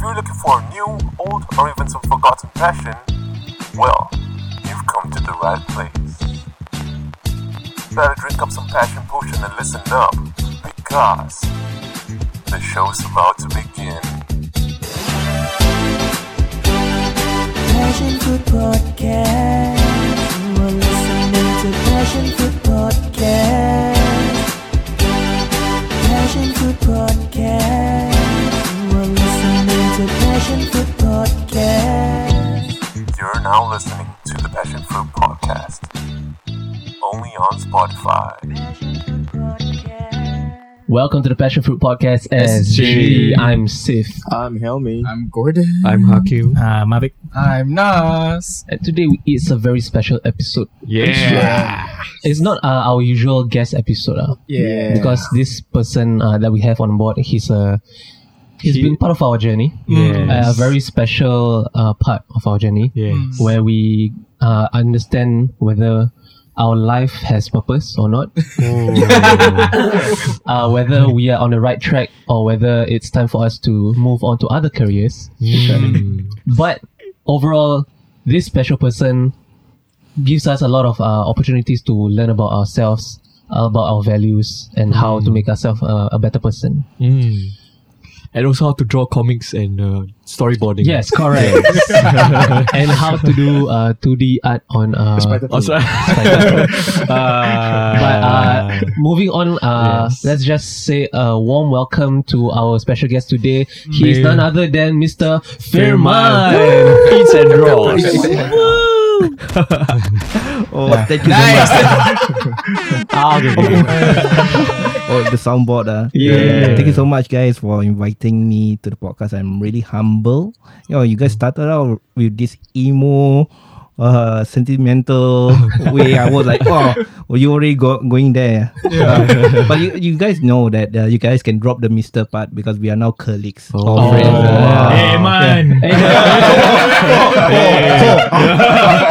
you're looking for a new, old, or even some forgotten passion, well, you've come to the right place. Better drink up some passion potion and listen up, because the show's about to begin. Passion Fruit Podcast. You are listening to Passion Fruit Podcast. Now listening to the Passion Fruit Podcast, only on Spotify. Passion Fruit Podcast. Welcome to the Passion Fruit Podcast. SG. SG. I'm Sif. I'm Helmi. I'm Gordon. I'm Hakim. Uh, Mavic. I'm Nas. And today it's a very special episode. Yeah. It's not uh, our usual guest episode uh, Yeah. because this person uh, that we have on board, he's a he's He- been part of our journey. Yes. A very special uh, part of our journey Yes. where we uh, understand whether our life has purpose or not, uh, whether we are on the right track or whether it's time for us to move on to other careers. But overall, this special person gives us a lot of uh, opportunities to learn about ourselves, uh, about our values, and how to make ourselves uh, a better person. Mm. And also how to draw comics and uh, storyboarding. Yes, correct. and how to do uh, 2D art on. Uh, Also, but uh, moving on, uh, Yes. let's just say a warm welcome to our special guest today. He is none other than Mr. Firman. Peace and Ross. Oh, thank you so much. Ah, okay, okay. oh, the soundboard. Uh. Yeah. Thank you so much, guys, for inviting me to the podcast. I'm really humble. You know, you guys started out with this emo, uh, sentimental way. I was like, oh, well, you already go, going there. Uh, but you, you guys know that uh, you guys can drop the Mister part because we are now colleagues. or Oh. friends. Uh, Hey, man.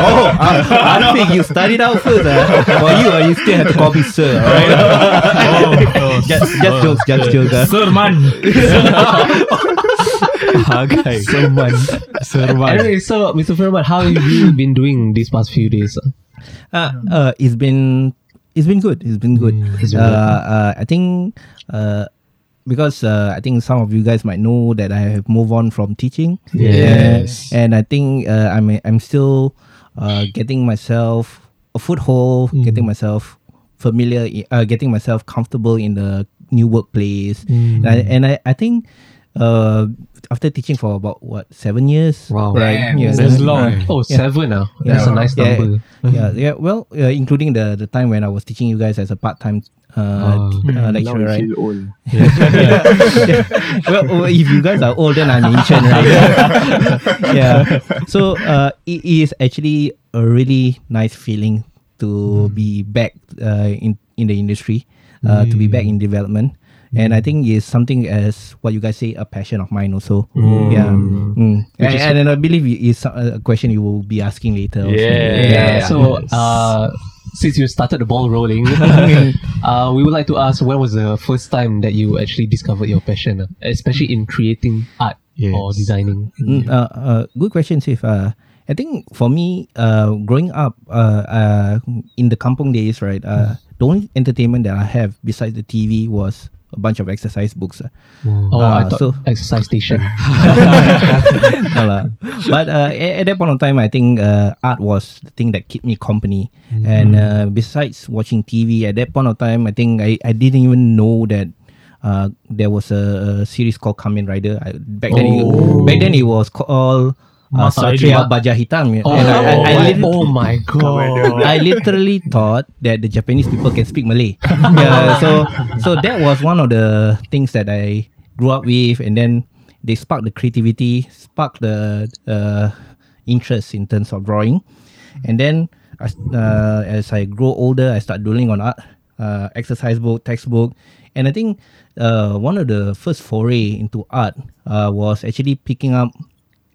oh, I, I think you studied out first. Uh. For you, uh, you still have to call me sir. All right? Oh, just, just jokes, just jokes. Uh. Sir, man. Okay. Serban. Anyway, so Mr. Firman, how have you been doing these past few days? Uh, uh, it's been it's been good. It's been good. It's been uh, good. uh, I think uh, because uh, I think some of you guys might know that I have moved on from teaching. Yes. and I think uh, I'm I'm still uh, getting myself a foothold, getting myself familiar, uh, getting myself comfortable in the new workplace, and, I, and I, I think. Uh, after teaching for about what seven years, Wow. right? Damn, that's then- long. uh, Oh, seven now. Yeah. That's a nice number. yeah, yeah. Well, uh, including the the time when I was teaching you guys as a part time uh, Oh. uh, lecturer, right? old. well, oh, if you guys are old, then I'm ancient, right? yeah. So uh, it is actually a really nice feeling to be back uh, in in the industry, uh, to be back in development. And I think it's something as what you guys say a passion of mine also. Yeah, Mm. And, and then I believe it is a question you will be asking later. also. Yeah. Yeah. So, uh, since you started the ball rolling, uh, we would like to ask when was the first time that you actually discovered your passion, uh, especially in creating art or designing? Mm, uh, uh, good question, Sif. Uh, I think for me, uh, growing up uh, uh, in the kampong days, right, uh, the only entertainment that I have besides the TV was a bunch of exercise books. uh. Oh, I Ah, thought so- exercise station. No but uh, at, at that point of time, I think uh, art was the thing that kept me company. And uh, besides watching TV, at that point of time, I think I, I didn't even know that uh, there was a, a series called Kamen Rider. I, back then, Oh. it, back then it was called uh, Satria Rider. Baja Hitam. Oh, And I, I, I, lit- oh my god! I literally thought that the Japanese people can speak Malay. yeah, so so that was one of the things that I grew up with, and then they sparked the creativity, sparked the uh, interest in terms of drawing, and then as, uh, as I grow older, I start doodling on art, uh, exercise book, textbook, and I think uh, one of the first foray into art uh, was actually picking up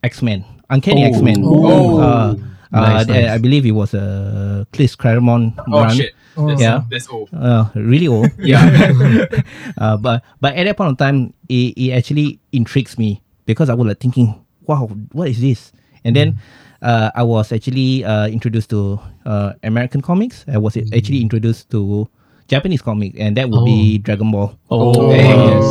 X Men, Uncanny X Men. Oh. Uh, Nice, uh, nice. I believe it was a Chris Claremont Oh run. shit. That's, Yeah. That's old. Uh, really old. Yeah. uh, but but at that point of time, it, it actually intrigues me because I was like thinking, wow, what is this? And then uh, I was actually uh, introduced to uh, American comics. I was actually introduced to Japanese comics, and that would be Dragon Ball. Oh, Yes. yes.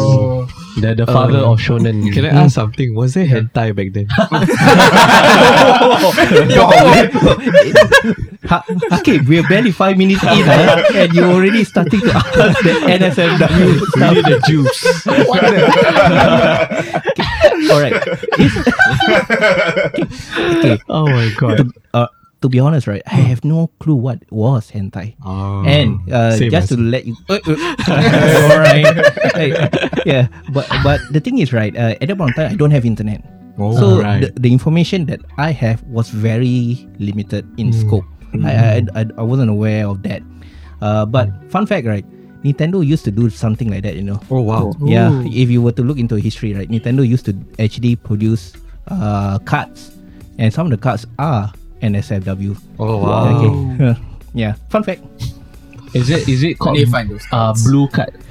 The, the father Uh, of shonen. Can I ask something? Was there hentai back then? Ha- okay, we're barely five minutes in, huh? and you're already starting to ask the NSFW stuff. the juice. All right. It's- okay. oh my god. To, uh, to be honest, right, I have no clue what was hentai. Oh. and uh, just to let you, uh, uh, all right, Like, yeah. But but the thing is, right, uh, at that point in time, I don't have internet, Oh, so right. the, the information that I have was very limited in Hmm. scope. I, I I I wasn't aware of that. Uh, but fun fact, right, Nintendo used to do something like that, you know. oh wow. Yeah, if you were to look into history, right, Nintendo used to actually produce uh, cards, and some of the cards are NSFW. Oh wow. Okay. yeah. Fun fact. Is it is it called They find those uh, blue card?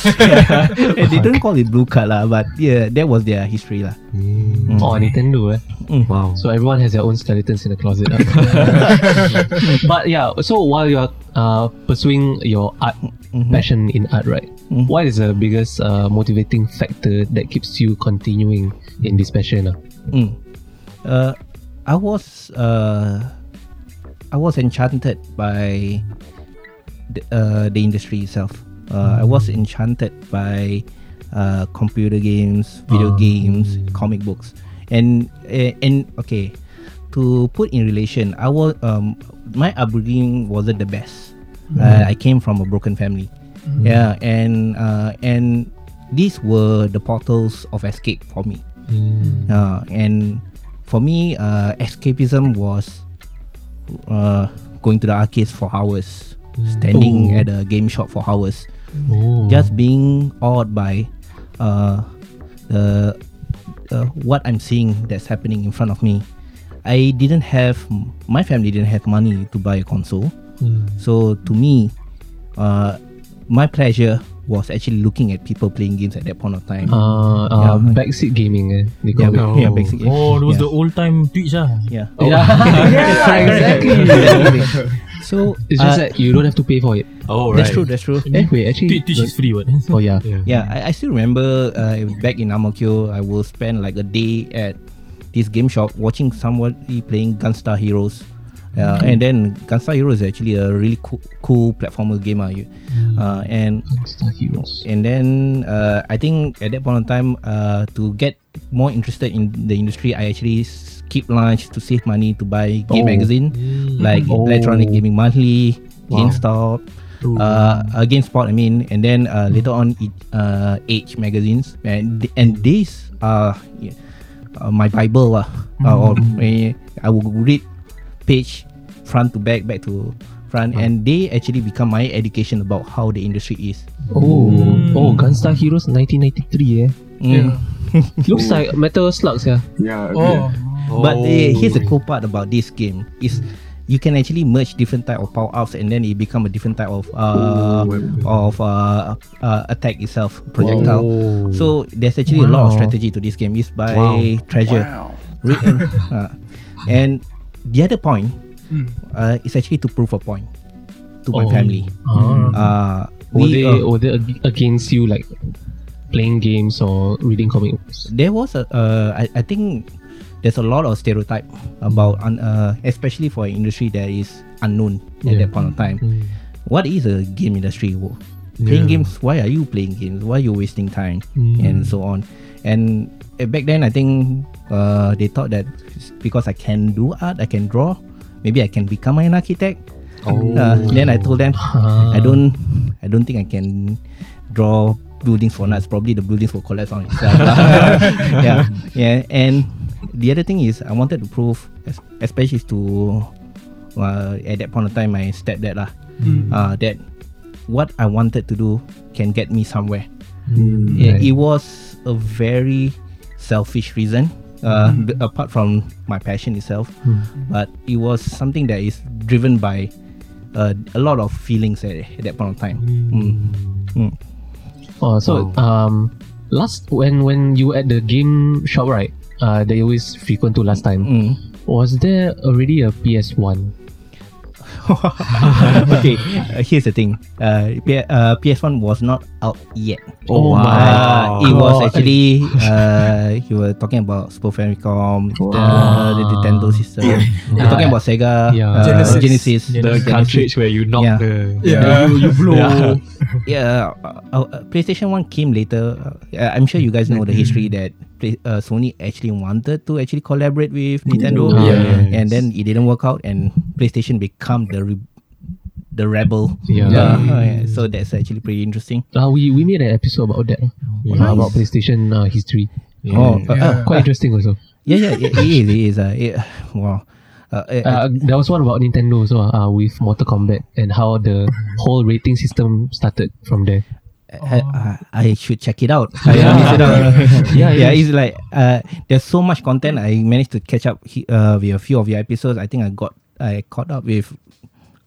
Eh, they don't call it blue card lah, but yeah, that was their history lah. Mm. Oh, Nintendo. Eh? Wow. So everyone has their own skeletons in the closet. but yeah, so while you're uh, pursuing your art passion in art, right? What is the biggest uh, motivating factor that keeps you continuing in this passion? ah? Mm. Uh, I was uh, I was enchanted by the, uh, the industry itself. Uh, I was enchanted by uh, computer games, video games, comic books, and uh, and okay, to put in relation, I was um, my upbringing wasn't the best. Uh, I came from a broken family. Yeah, and uh, and these were the portals of escape for me. Uh, and for me, uh, escapism was uh, going to the arcades for hours, standing at a game shop for hours, just being awed by uh, the uh, what I'm seeing that's happening in front of me. I didn't have my family didn't have money to buy a console, so to me, uh, my pleasure was actually looking at people playing games at that point of time. Uh, uh, Yeah. backseat gaming. Eh, they yeah, call it. Oh. yeah, basically. Oh, those yeah. the old time Twitch ah. yeah. Yeah, yeah, exactly. So It's just uh, that you don't have to pay for it. Oh right. that's true. That's true. Eh, wait, actually. Twitch, Twitch is free what? Oh yeah. Yeah. Yeah, I, I still remember uh, back in Amokyo, I will spend like a day at this game shop watching somebody playing Gunstar Heroes. Uh, and then Gunstar Heroes is actually a really cool, cool platformer game. Uh, you, uh, and and then uh, I think at that point in time, uh, to get more interested in the industry, I actually skip lunch to save money to buy game Oh. magazine like Oh. Electronic Gaming Monthly, Wow. GameStop, uh, uh, GameSpot. I mean, and then uh, later on, it, uh, Edge magazines, and and these are uh, my bible lah. Uh, or I will read page front to back, back to front, and they actually become my education about how the industry is. Oh, oh, Gunstar Heroes 1993. Eh, Mm. looks like Metal Slugs. Yeah. Yeah. Oh. But eh, here's the cool part about this game is you can actually merge different type of power ups and then it become a different type of uh, of uh, uh, attack itself projectile. Oh. So there's actually a lot of strategy to this game. It's by Wow. treasure. Re- uh, and the other point uh, is actually to prove a point to my Oh. family. Ah. Uh, Were we, they uh, were they against you like playing games or reading comic books? there was a uh, I, I think there's a lot of stereotype about un, uh, especially for an industry that is unknown at Yeah. that point of time Mm. what is a game industry Wo- playing Yeah. games why are you playing games why are you wasting time Mm. and so on and back then i think uh, they thought that because i can do art i can draw maybe i can become an architect. Oh. uh, then i told them i don't i don't think i can draw buildings for nuts. Probably the buildings will collapse on itself. Yeah yeah and the other thing is i wanted to prove especially to uh, at that point of time my stepdad lah. Uh, that what i wanted to do can get me somewhere. Yeah, it was a very selfish reason uh, b- apart from my passion itself but it was something that is driven by uh, a lot of feelings at, at that point of time Mm. Mm. Oh, so um, last when when you were at the game shop, right? Uh, they always frequent to last time. Mm. Was there already a PS One? okay, uh, here's the thing. Uh, P- uh, PS1 was not out yet. Oh Uh, my it was God. actually uh, you were talking about Super Famicom, the, the Nintendo system. You're talking about Sega, Yeah. uh, Genesis. Genesis, The Genesis. cartridge where you knock Yeah. the Yeah. you, you blow. Yeah. yeah, uh, uh, PlayStation One came later. Uh, I'm sure you guys know the history that play, uh, Sony actually wanted to actually collaborate with Nintendo, Yeah. and then it didn't work out, and PlayStation become the re- the rebel. Yeah. Uh, yeah, So that's actually pretty interesting. Uh, we we made an episode about that. uh, about PlayStation uh, history. Oh, uh, uh, Quite interesting also. yeah, yeah, it, it is. It is. Uh, it, wow. Uh, uh, Uh, there was one about Nintendo also uh, with Mortal Kombat and how the whole rating system started from there. I, I, I should check it out. I Yeah. it out. Yeah, yeah, yeah. It's like uh, there's so much content. I managed to catch up he- uh, with a few of your episodes. I think I got I caught up with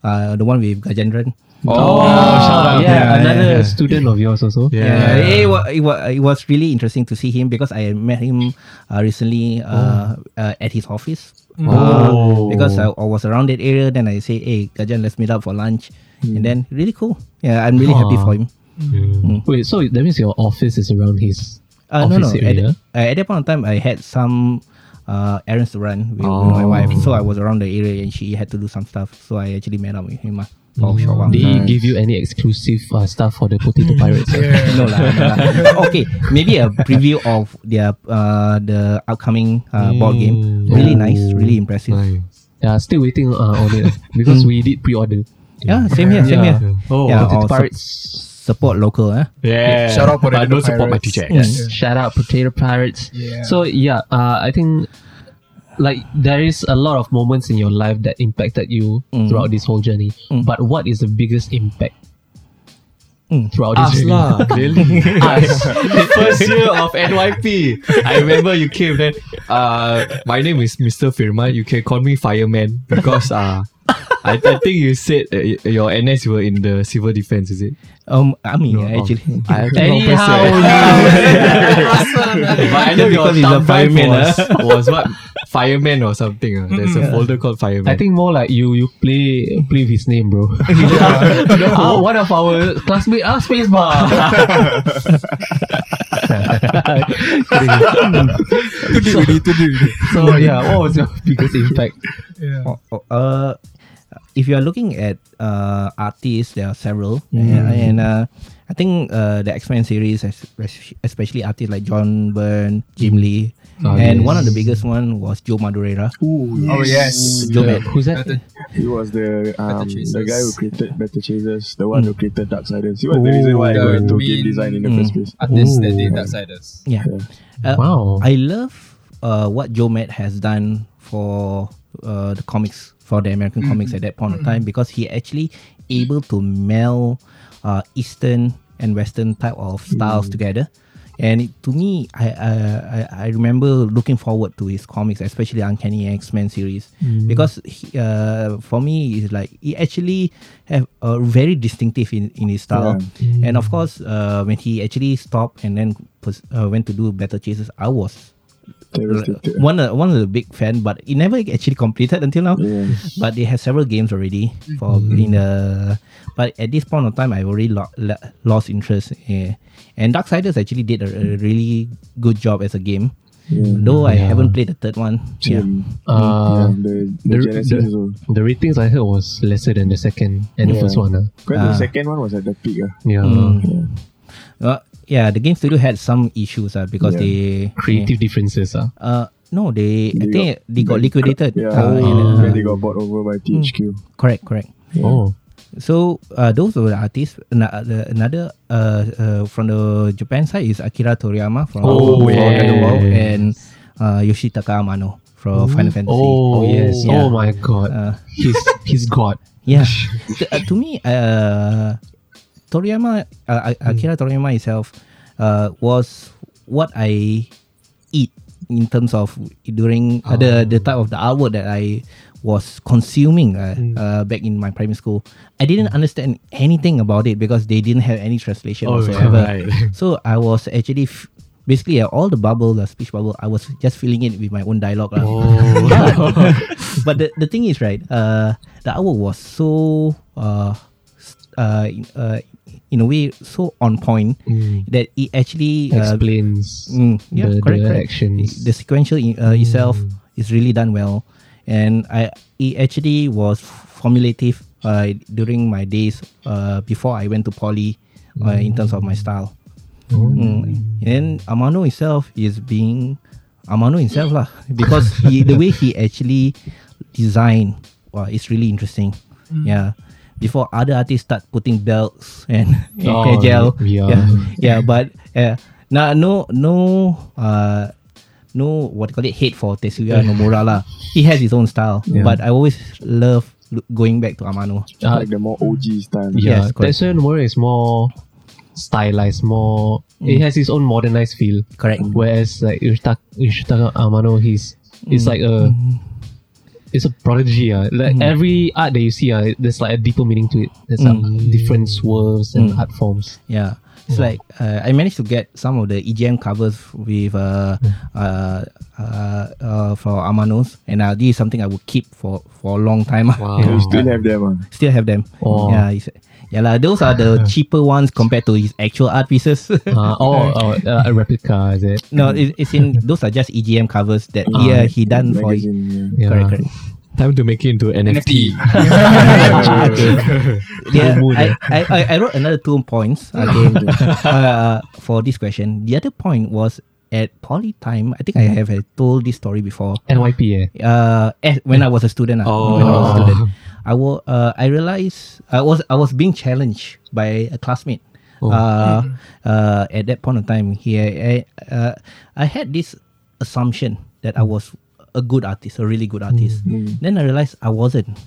uh, the one with Gajendran. Oh, shout out. yeah, Yeah, another yeah, yeah. student of yours also. Yeah, it, was, it, was, it was really interesting to see him because I met him uh, recently uh, uh, at his office. Uh, Oh. because I, I was around that area, then I say, "Hey, Gajan, let's meet up for lunch," and then really cool. Yeah, I'm really happy for him. Wait, so that means your office is around his Uh, no, no. office At, area? uh, at that point in time, I had some uh, errands to run with, with my Oh. wife, so I was around the area, and she had to do some stuff. So I actually met up with him uh, for a short while. Did he give you any exclusive uh, stuff for the Potato Pirates? no lah, no lah. Okay, maybe a preview of their uh, the upcoming uh, board game. Mm. Really Oh. nice, really impressive. Nice. Yeah, still waiting uh, on it because we did pre-order. Yeah, same here, same Yeah. here. Oh, Yeah, Potato or sup- Pirates. Support local, eh? yeah. Shout out but Potato don't support my Pirates. teacher. Yes. Shout out Potato Pirates. Yeah. So yeah, uh, I think like there is a lot of moments in your life that impacted you Mm. throughout this whole journey. Mm. But what is the biggest impact Mm. throughout this Us journey? lah, really. Us. First year of NYP. I remember you came then. Uh, my name is Mr. Firman. You can call me Fireman because uh, I, I think you said uh, your NS you were in the civil defense, is it? Um, I mean, No, yeah, oh. actually. I think Anyhow, but I know your Because he's a fireman, was, was what fireman or something. Uh. There's a folder called fireman. I think more like you you play play with his name, bro. Ah, one of our classmates, ah, space bar. so, so yeah, what was your biggest impact? yeah. Oh, oh, uh, if you are looking at uh, artists, there are several, Mm. and, and uh, I think uh, the X Men series, especially artists like John Byrne, Jim Lee, Oh, and yes. one of the biggest one was Joe Madureira. Oh yes. Joe The- Mad. who's that? He was the um, the guy who created Battle Chasers, the one Mm. who created Dark Darksiders. He was the reason why I got The into game design in the Mm. first place. Artists that did Darksiders. Yeah. Yeah. Uh, Wow. I love uh, what Joe Mad has done for uh, the comics, for the American comics at that point of time, because he actually able to meld uh, Eastern and Western type of styles together. And it, to me, I, I I- remember looking forward to his comics, especially Uncanny X Men series, because he, uh, for me, it's like he actually have a very distinctive in, in his style. And of course, uh, when he actually stopped and then pers- uh, went to do Battle Chasers, I was Devastated. one of, one of the big fan, but it never actually completed until now. Yeah. But they have several games already for in the. But at this point of time, I already lo- lo- lost interest. Yeah. And Darksiders actually did a, a really good job as a game. Yeah. Though I haven't played the third one. Yeah. Same. Uh, yeah, the, the, the- Genesis the- also. the ratings I heard was lesser than the second and the first one. Uh. Because Ah. the second one was at the peak. Uh. Yeah. Mm. Yeah. Uh, yeah, the game studio had some issues uh, because Yeah. they Creative differences. Uh. Uh, no, they, I think got- they got liquidated. Yeah. uh, and, Oh. uh, they got bought over by THQ. correct, correct. Yeah. Oh. So uh, those were the artists. Ano- the- Another uh, uh, from the Japan side is Akira Toriyama from Oh, yes. Dragon Ball and uh, Yoshitaka Amano from Final Fantasy. Oh, yes. Yeah. Oh my god. Uh, he's he's God. yeah. to, uh, to me, uh, Toriyama, uh, A- Akira Toriyama himself, uh, was what I eat in terms of during uh, the the type of the artwork that I was consuming uh, uh, back in my primary school. I didn't understand anything about it because they didn't have any translation Oh, whatsoever. right. So I was actually f- basically uh, all the bubble, the speech bubble. I was just filling it with my own dialogue. lah. but but the, the thing is right. Uh, the hour was so uh, uh, in- uh, in a way so on point that it actually uh, Explains Mm, yeah, the, correct, the correct. actions. The sequential uh, itself is really done well, and I it actually was formulative uh, during my days uh, before I went to poly uh, in terms of my style. Mm. And Amano himself is being Amano himself lah because he, the way he actually design wow, it's really interesting. Yeah. Before other artists start putting belts and, and Oh, gel, yeah. yeah, yeah, but uh, no, no, no, uh, no, what do you call it, hate for Tetsuya Nomura lah. He has his own style, Yeah. but I always love going back to Amano. Uh, like the more OG style. yeah, Yes, correct. Tetsuya Nomura is more stylized, more. It has his own modernized feel. Correct. Whereas like Yoshitaka, Yoshitaka Amano, he's it's like a it's a prodigy. Uh. Like every art that you see, uh, there's like a deeper meaning to it. There's like different swerves and art forms. Yeah. It's like uh, I managed to get some of the EGM covers with uh, uh, uh, uh, for Amanos, and uh, this is something I will keep for for a long time. Wow. You still have them. ah. Still have them. Oh. Yeah, it's, yeah lah. Those are the cheaper ones compared to his actual art pieces. Uh, oh, oh uh, a replica, is it? no, it, it's in those are just EGM covers that Ah, yeah he done for. Magazine, Yeah. yeah. Correct, correct. Time to make it into NFT. Yeah, I, I, I, I wrote another two points again uh, for this question. The other point was at poly time. I think I have uh, told this story before. NYP, yeah. Uh, when I was a student, ah, Oh. when I was a student, I wa- uh, I realized I was I was being challenged by a classmate. Uh, uh, at that point of time, he I, uh, I had this assumption that I was a good artist, a really good artist. Then I realized I wasn't.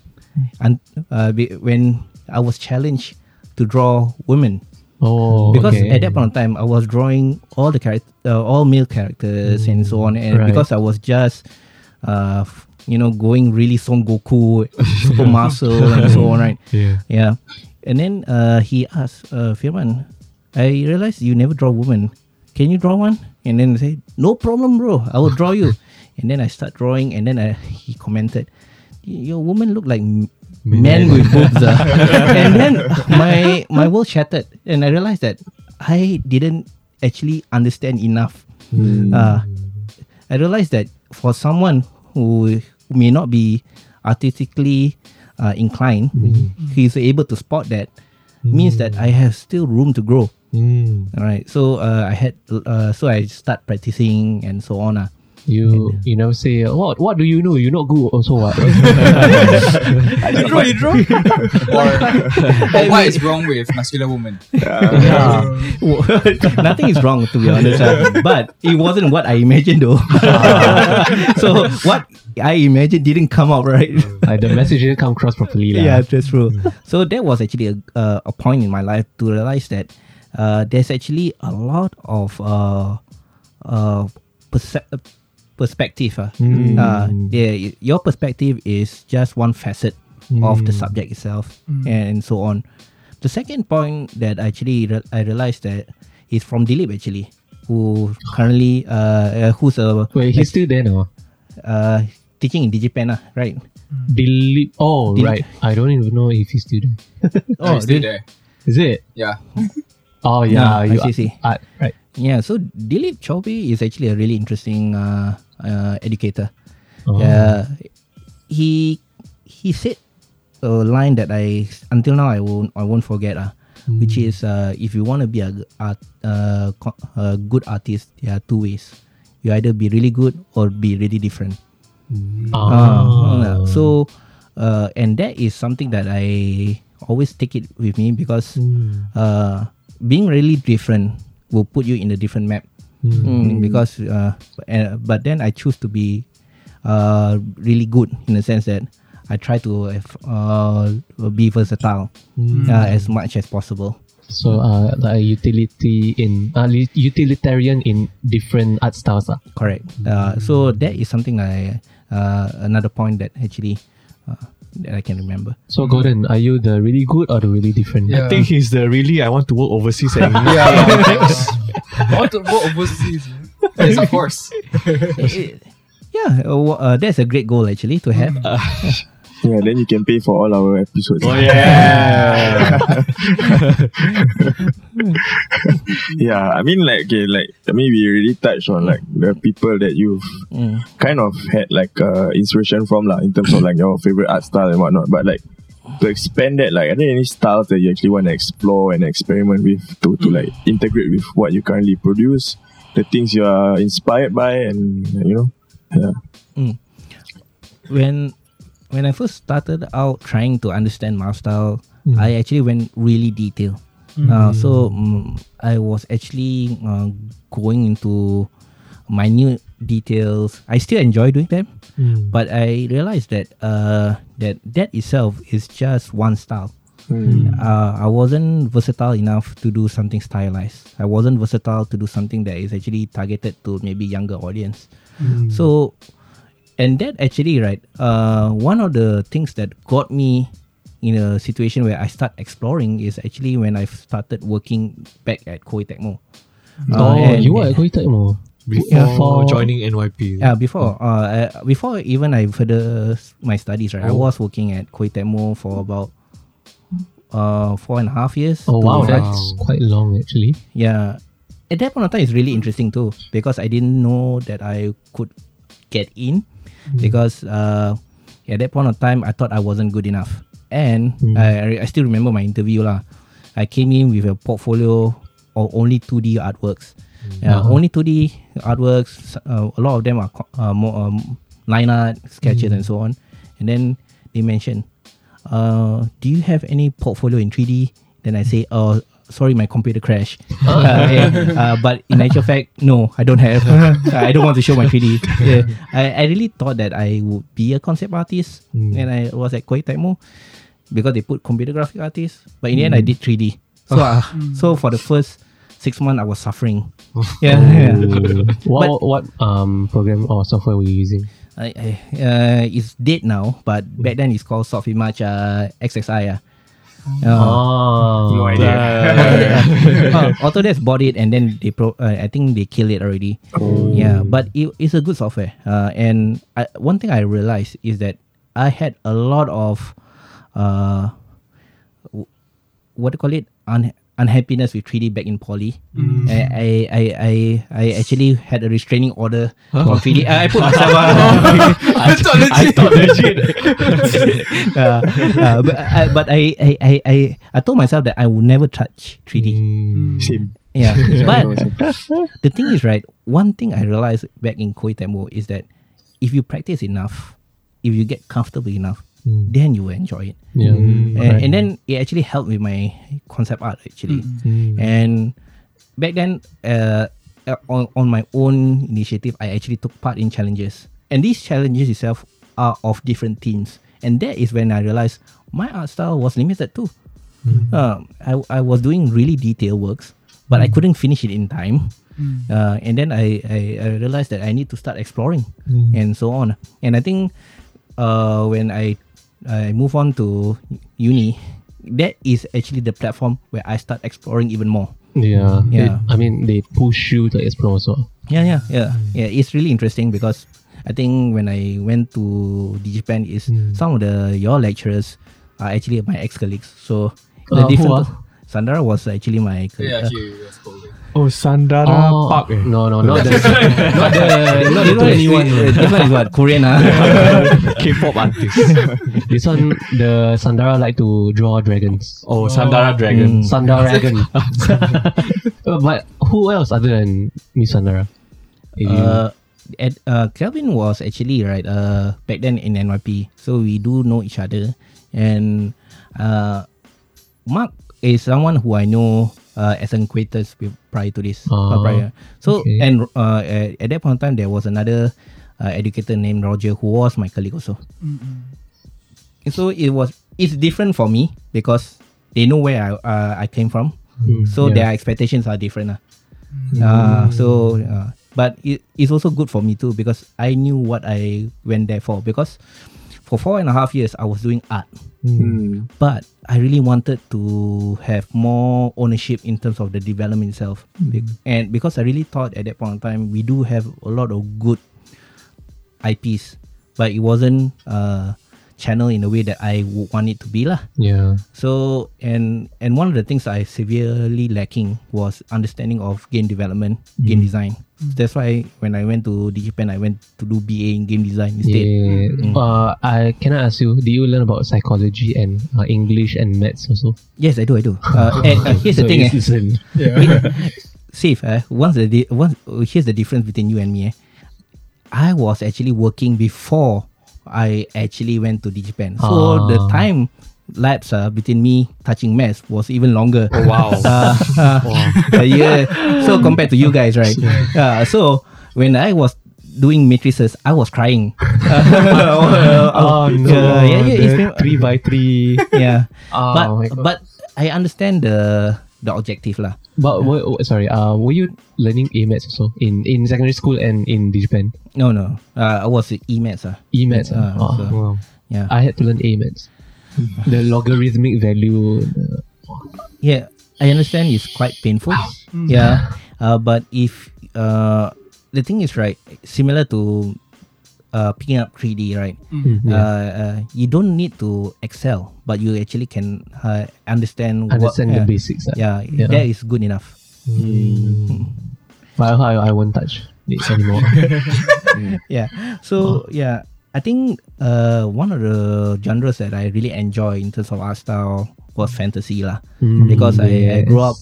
And uh, when I was challenged to draw women, Oh, because okay. at that point of time I was drawing all the character, uh, all male characters and so on, and Right. because I was just, uh, f- you know, going really Son Goku, super muscle and so on, right? Yeah. Yeah, and then uh, he asked, uh, Firman, I realized you never draw women. Can you draw one? And then I say, no problem, bro. I will draw you. and then I start drawing, and then uh, he commented, your woman look like m- men with boobs. ah." and then my my world shattered, and I realized that I didn't actually understand enough. Uh, I realized that for someone who may not be artistically uh, inclined, he's able to spot that. Means that I have still room to grow. Mm. All right, so uh, I had uh, so I start practicing and so on. Uh. You you never say uh, what what do you know? You're not good also what? You draw, you draw. or, or what is wrong with muscular woman? Nothing is wrong to be honest, uh, but it wasn't what I imagined though. so what I imagined didn't come out right. like the message didn't come across properly. lah. yeah, that's true. so that was actually a, uh, a point in my life to realize that uh, there's actually a lot of uh, uh, perce- perspective. Uh. Uh, yeah, your perspective is just one facet of the subject itself, and so on. The second point that actually re- I realized that is from Dilip actually, who currently uh, uh who's a Wait, he's still there now. uh teaching in DigiPen, ah, right? Delete. Oh, Delete. right. I don't even know if he's still there. Oh, still there. Is it? Yeah. Oh yeah, Ah, I you see, see. Art, right. Yeah, so Dilip Chaubey is actually a really interesting uh, uh, educator. Oh. Uh, he he said a line that I until now I won't I won't forget. Uh, Which is uh, if you want to be a, art, uh, a good artist, there are two ways. You either be really good or be really different. Ah. Uh, so, uh, and that is something that I always take it with me because uh, being really different will put you in a different map. Mm, because, uh, uh, but then I choose to be uh, really good in the sense that I try to uh, be versatile uh, as much as possible. So uh, like a utility in uh, li- utilitarian in different art styles. ah. Correct. Uh, so that is something I uh, another point that actually uh, that I can remember. So Gordon, are you the really good or the really different? I think he's the really I want to work overseas and I want to go overseas. Yes, of course. yeah, uh, uh, that's a great goal actually to have. Yeah, then you can pay for all our episodes. Oh yeah. yeah, I mean like okay, like I mean we already touched on like the people that you've Mm. kind of had like uh, inspiration from lah in terms of like your favorite art style and whatnot. But like to expand that, like are there any styles that you actually want to explore and experiment with to, to like integrate with what you currently produce, the things you are inspired by, and you know, yeah. when when I first started out trying to understand my style, I actually went really detailed. Uh, so mm, I was actually uh, going into minute details. I still enjoy doing them, but I realized that uh, that that itself is just one style. Uh, I wasn't versatile enough to do something stylized. I wasn't versatile to do something that is actually targeted to maybe younger audience. So and that actually right uh one of the things that got me in a situation where I start exploring is actually when I started working back at Koei Tecmo. Oh, and- you were at Koei Tecmo. Before joining NYP. Yeah, before uh, uh before even I further my studies right, I was working at Koei Tecmo for about uh four and a half years. Oh wow, five- that's quite long actually. yeah. At that point of time, it's really interesting too because I didn't know that I could get in because uh, at that point of time I thought I wasn't good enough, and I, I still remember my interview lah. I came in with a portfolio of only two D artworks, yeah, only two D artworks. Uh, a lot of them are uh, more um, line art sketches and so on, and then they mentioned, uh, "Do you have any portfolio in 3D?" Then I say, "Oh, sorry, my computer crashed." uh, yeah. uh, but in actual fact, no, I don't have. I don't want to show my 3D. Yeah. I, I really thought that I would be a concept artist, and I was at Koei Tecmo because they put computer graphic artist. But in the end, I did 3D. So, uh, so for the first six months, I was suffering. Yeah, yeah. What what um program or software were you using? I, I, uh, it's dead now, but back then it's called Softimage uh, XSI. Uh. Uh, Oh, No idea. uh, Autodesk bought it and then they pro. Uh, I think they killed it already. Yeah, but it, it's a good software. Uh, and I, one thing I realized is that I had a lot of, uh, w- what do you call it? Un- unhappiness with 3D back in poly. I, I, I, I, I actually had a restraining order from 3D. Uh, I put myself. I thought legit. I thought legit. uh, uh, but I, but I, I, I, I, I told myself that I will never touch 3D. Same. Yeah, Yeah, but the thing is, right? One thing I realized back in Koei Tecmo is that if you practice enough, if you get comfortable enough, then you will enjoy it. yeah. And, and then it actually helped with my concept art actually. And back then, uh, uh, on on my own initiative, I actually took part in challenges, and these challenges itself are of different themes. And that is when I realized my art style was limited too. Um, I, I was doing really detailed works, but I couldn't finish it in time. Uh, and then I, I, I realized that I need to start exploring and so on. And I think uh, when I I move on to uni, that is actually the platform where I start exploring even more. Yeah. Yeah. It- I mean, they push you to explore So Yeah, yeah, yeah, yeah. It's really interesting because I think when I went to DigiPen, is some of the your lecturers are actually my ex colleagues. So the Uh, who different. are? Sandara was actually my. Yeah, uh, she was holding. Oh, Sandara Oh, Park. Eh. No, no, not the, not the, not the this one is, 21. this one is what Korean ah. K-pop artist. This one, the Sandara like to draw dragons. Oh, Sandara Dragon. Mm. Sandara Dragon. Uh, but who else other than Miss Sandara? Uh, at, uh, Kelvin was actually right uh, back then in NYP, so we do know each other. And uh, Mark is someone who I know uh, as an acquaintance with- prior to this. uh, prior. So okay. and uh, at, at that point in time, there was another uh, educator named Roger who was my colleague also. So it was it's different for me because they know where I uh, I came from. Mm, So yeah. their expectations are different. lah. Uh, so, uh, but it, it's also good for me too because I knew what I went there for. Because for four and a half years, I was doing art, Mm. but I really wanted to have more ownership in terms of the development itself, Be- and because I really thought at that point in time we do have a lot of good IPs, but it wasn't uh, channel in a way that I would want it to be lah. Yeah. So and and one of the things I severely lacking was understanding of game development, game design. That's why when I went to DigiPen, I went to do BA in game design instead. Yeah. Uh, I can I ask you? Do you learn about psychology and uh, English and maths also? Yes, I do. I do. Uh, and uh, here's the So thing. Eh, listen. safe. Eh, once the di- once here's the difference between you and me. Eh. I was actually working before I actually went to DigiPen. So the Ah. time lapse uh, between me touching maths was even longer. Oh, wow. Uh, uh, yeah. So compared to you guys, right? Uh, so when I was doing matrices, I was crying. Oh no! Yeah, yeah, yeah, it's the been- three by three. yeah. Oh but but I understand the the objective lah. But were, sorry, uh, were you learning A-Maths also in, in secondary school and in Japan? No, no. Uh, I was E-maths. Uh. E-Maths. Uh, ah? Oh, so- wow. Yeah. I had to learn A-Maths. the logarithmic value. uh, Yeah, I understand it's quite painful. Yeah, uh, but if uh, the thing is right, similar to uh, picking up 3D, right? yeah. Uh, uh, you don't need to excel, but you actually can uh, understand. Understand what, the yeah, basics. ah. Yeah, Yeah. that is good enough. But I, I won't touch it anymore. Yeah. So yeah, I think uh, one of the genres that I really enjoy in terms of art style was fantasy lah. Mm, because I, I grew up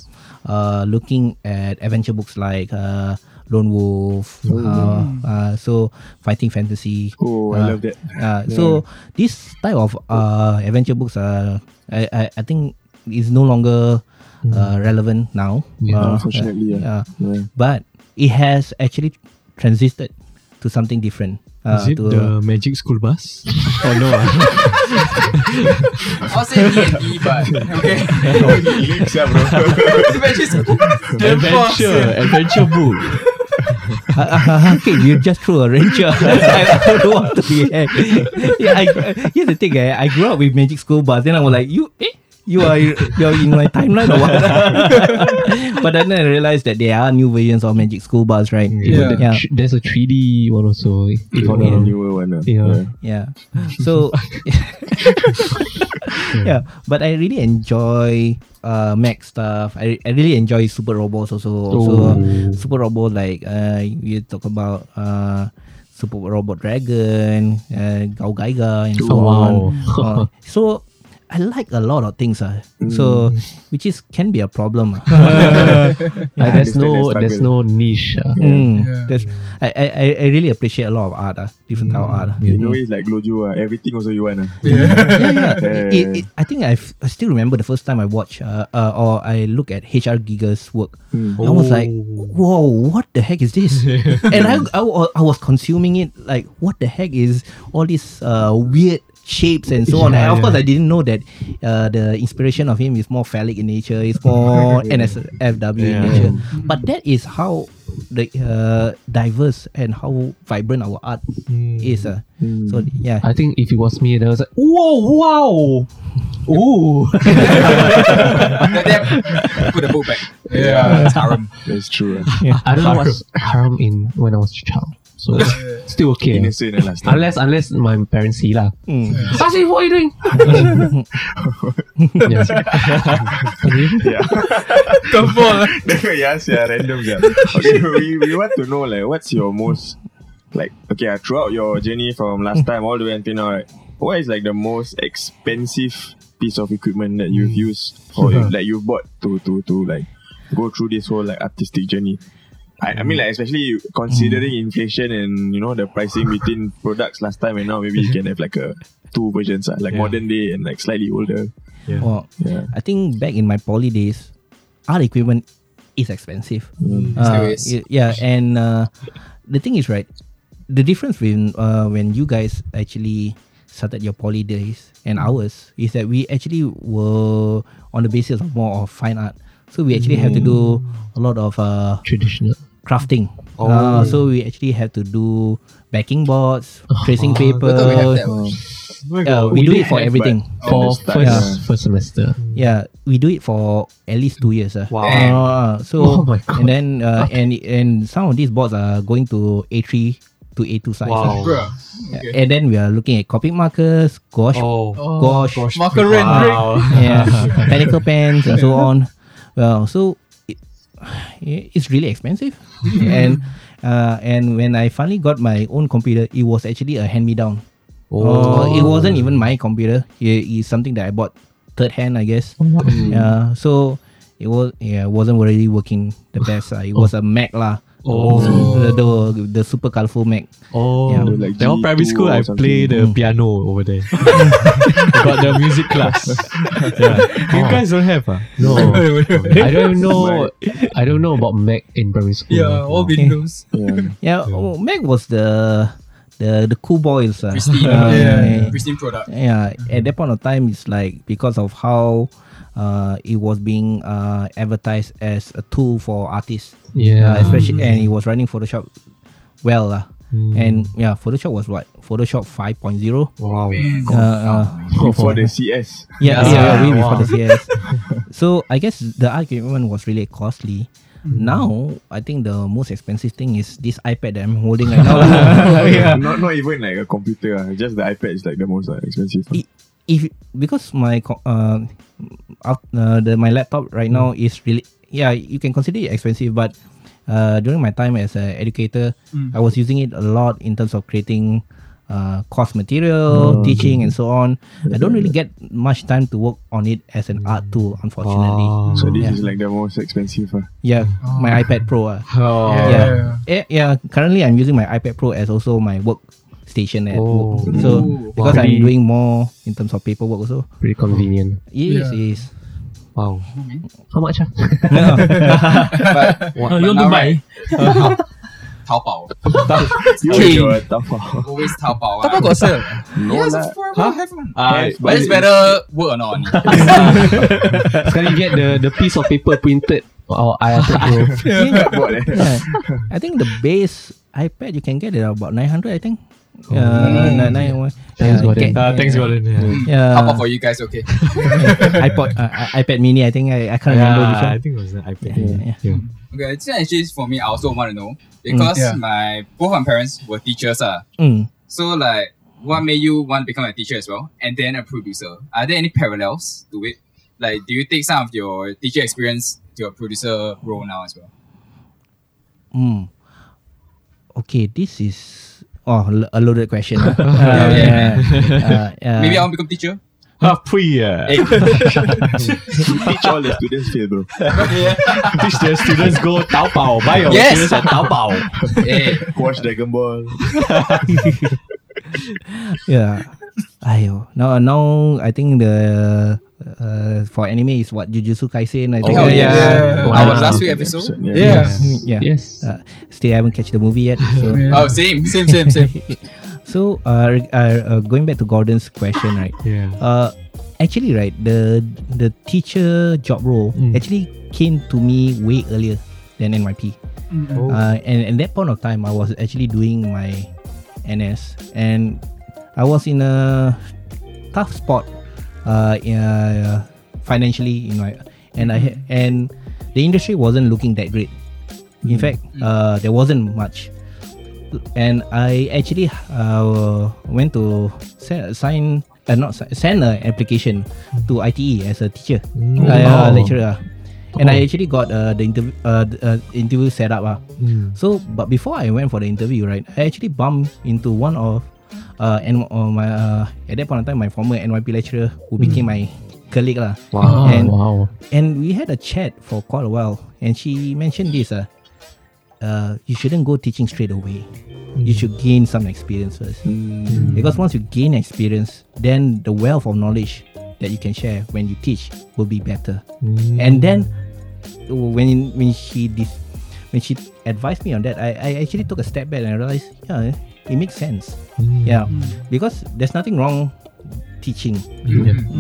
uh, looking at adventure books like uh, Lone Wolf, uh, uh, so fighting fantasy. Oh, I uh, love that. Uh, So this type of uh, adventure books, I, I I think is no longer uh, relevant now. Yeah, Uh, Unfortunately, yeah. yeah. but it has actually transited to something different. Uh, Is it to, the Magic School Bus? oh no. ah. I'll say D&D, but okay. Links, yeah, bro. adventure, adventure book. okay, you just threw a wrench. I, don't want to be. yeah, I, here's the thing. Eh, I grew up with Magic School Bus. Then I was like, you, eh, you are you're in my timeline or what? But then I realized that there are new versions of Magic School Bus, right? Even the Yeah. there's a 3D one also. If Yeah, I'm not wrong. newer one. uh, Yeah. Yeah. So yeah, but I really enjoy uh mech stuff. I, I really enjoy super robots also. Also Oh. super robot like uh you talk about uh super robot dragon, uh GaoGaiGar and so Oh, on. Uh, so I like a lot of things. Uh, So which is can be a problem. Uh, there's no there's no niche. uh. Mm, that's- I, I, I- I really appreciate a lot of art, uh, different type of art. ah. You know, it's like Glojo. Uh, everything also you want. Uh. yeah, yeah. Yeah. It, it, I think I've, I still remember the first time I watched uh, uh, or I look at HR Giger's work. I was like, whoa, what the heck is this? and I, I, I was consuming it like, what the heck is all this uh, weird shapes and so on. And of course, I didn't know that uh, the inspiration of him is more phallic in nature. It's more NSFW in nature. But that is how the uh, diverse and how vibrant our art is. Uh. So yeah, I think if it was me, then I was like, whoa, wow, ooh. Put the book back. Yeah. It's harem. That's true. Uh. I don't know what's haram in when I was a child, so still okay. Innocent last. Unless unless my parents see lah. Mm. Sasi, what are you doing? yes. yeah. yes, yeah, yeah, random. Yeah. Okay, we, we want to know like what's your most like okay uh, throughout your journey from last time all the way until now, right? What is like the most expensive piece of equipment that you've used or you, like you've bought to to to like go through this whole like artistic journey? I, I mean like especially considering inflation and you know the pricing between products last time and now maybe you can have like a two versions uh, like Yeah. modern day and like slightly older. Well, Yeah. I think back in my poly days, art equipment is expensive. Mm. Uh, Still yeah, and uh, the thing is, right, the difference when uh, when you guys actually started your poly days and ours is that we actually were on the basis of more of fine art. So we actually have to do a lot of uh, Traditional. crafting. Oh. Uh, so we actually have to do backing boards, tracing I paper. thought we have. Yeah, we, We do it for have, everything. For first Yeah. first semester. Yeah, we do it for at least two years. Uh. Wow. Uh, so Oh my God. and then uh, and and some of these boards are going to A3 to A2 size. Wow. uh. Bruh. Yeah, And then we are looking at Copic markers, gouache, Oh. gouache, Marker rendering. Wow. yeah, technical pens and so on. Well, so it, it's really expensive, and uh, and when I finally got my own computer, it was actually a hand me down. Oh, it wasn't even my computer. It's something that I bought third hand, I guess. Yeah, so it was yeah, it wasn't really working the best. Uh, it was a Mac lah. Oh. the, the the super colorful Mac. Oh, Yeah. Like that one primary G2 school, I play the piano over there. Got the music class. yeah. You guys don't have ah? No, I don't know. I don't know about Mac in primary school. Yeah, all Windows. Yeah. Yeah, oh, Mac was the the the cool boys. Uh, Pristine. Uh, yeah. Pristine product. yeah, at that point of time, it's like because of how uh, it was being uh, advertised as a tool for artists. Yeah. Uh, especially and it was running Photoshop well. Uh, And yeah, Photoshop was what? Photoshop 5.0. Wow. Uh, uh, For the CS. yeah, Yeah. yeah, yeah, way Wow. before the CS. so I guess the argument was really costly. Now I think the most expensive thing is this iPad that I'm holding right now. yeah. Not not even like a computer. ah. Just the iPad is like the most uh, expensive. ah. I- if because my uh, out- uh the my laptop right now is really yeah you can consider it expensive but uh during my time as an educator I was using it a lot in terms of creating uh course material teaching and so on I don't really get much time to work on it as an art tool unfortunately So this Yeah. is like the most expensive. ah. yeah my iPad Pro uh, Oh. yeah. yeah yeah currently I'm using my iPad Pro as also my work station at Oh. work. so because I'm doing more in terms of paperwork also Pretty convenient. Yes, yes. Wow. How much? ah? But, Oh, you want to buy? right, Taobao. You Taobao. Always Taobao. Taobao got sell. No Yes, lah. of. Huh? Have one. Uh, But it's better work or not. Sekarang you get the the piece of paper printed. Oh, I have to go. Eh? Yeah. I think the base iPad you can get it about 900 I think. Uh, Mm. nine, nine, one. Thanks, yeah, Gordon. get- uh, thanks, Gordon. Yeah. Yeah, Taobao for you guys, okay? iPod, uh, uh, iPad Mini. I think I, I can't remember which Yeah, I think it was an iPad. Yeah, yeah. Okay, this one actually for me, I also want to know because yeah. my both my parents were teachers. Uh, Mm. so like, what made you want to become a teacher as well, and then a producer? Are there any parallels to it? Like, do you take some of your teacher experience to your producer role now as well? Mm. Okay, this is oh a loaded question. uh, yeah. Uh, uh, Maybe I want to become teacher. Ah, pre, yeah. Teach all the students fail, bro. Teach the students go Taobao. Buy your Yes. materials at Taobao. hey, Watch Dragon Ball. yeah. Ayo. Now, now I think the uh, for anime is what Jujutsu Kaisen. I think. Oh, Uh, yeah. Wow. Our last week episode. Yeah. yeah. Yes. Uh, still haven't catch the movie yet. So. Oh, same, same, same, same. So, uh, uh, uh, going back to Gordon's question, right? Yeah. Uh, actually, right, the the teacher job role Mm. actually came to me way earlier than NYP. Oh. Uh, and at that point of time, I was actually doing my NS, and I was in a tough spot, uh, uh financially, you know, and I had, and the industry wasn't looking that great. In fact, uh, there wasn't much and I actually uh, went to sign uh, not send an application to ITE as a teacher, uh, uh, lecturer. And I actually got uh, the interview uh, uh, interview set up. Uh. So, but before I went for the interview, right, I actually bumped into one of uh, and uh, my uh, at that point in time, my former NYP lecturer who became my colleague lah. Wow. And wow. and we had a chat for quite a while and she mentioned this uh, uh you shouldn't go teaching straight away you should gain some experience first because once you gain experience then the wealth of knowledge that you can share when you teach will be better and then when when she dis- when she advised me on that I, I actually took a step back and I realized yeah it makes sense yeah because there's nothing wrong teaching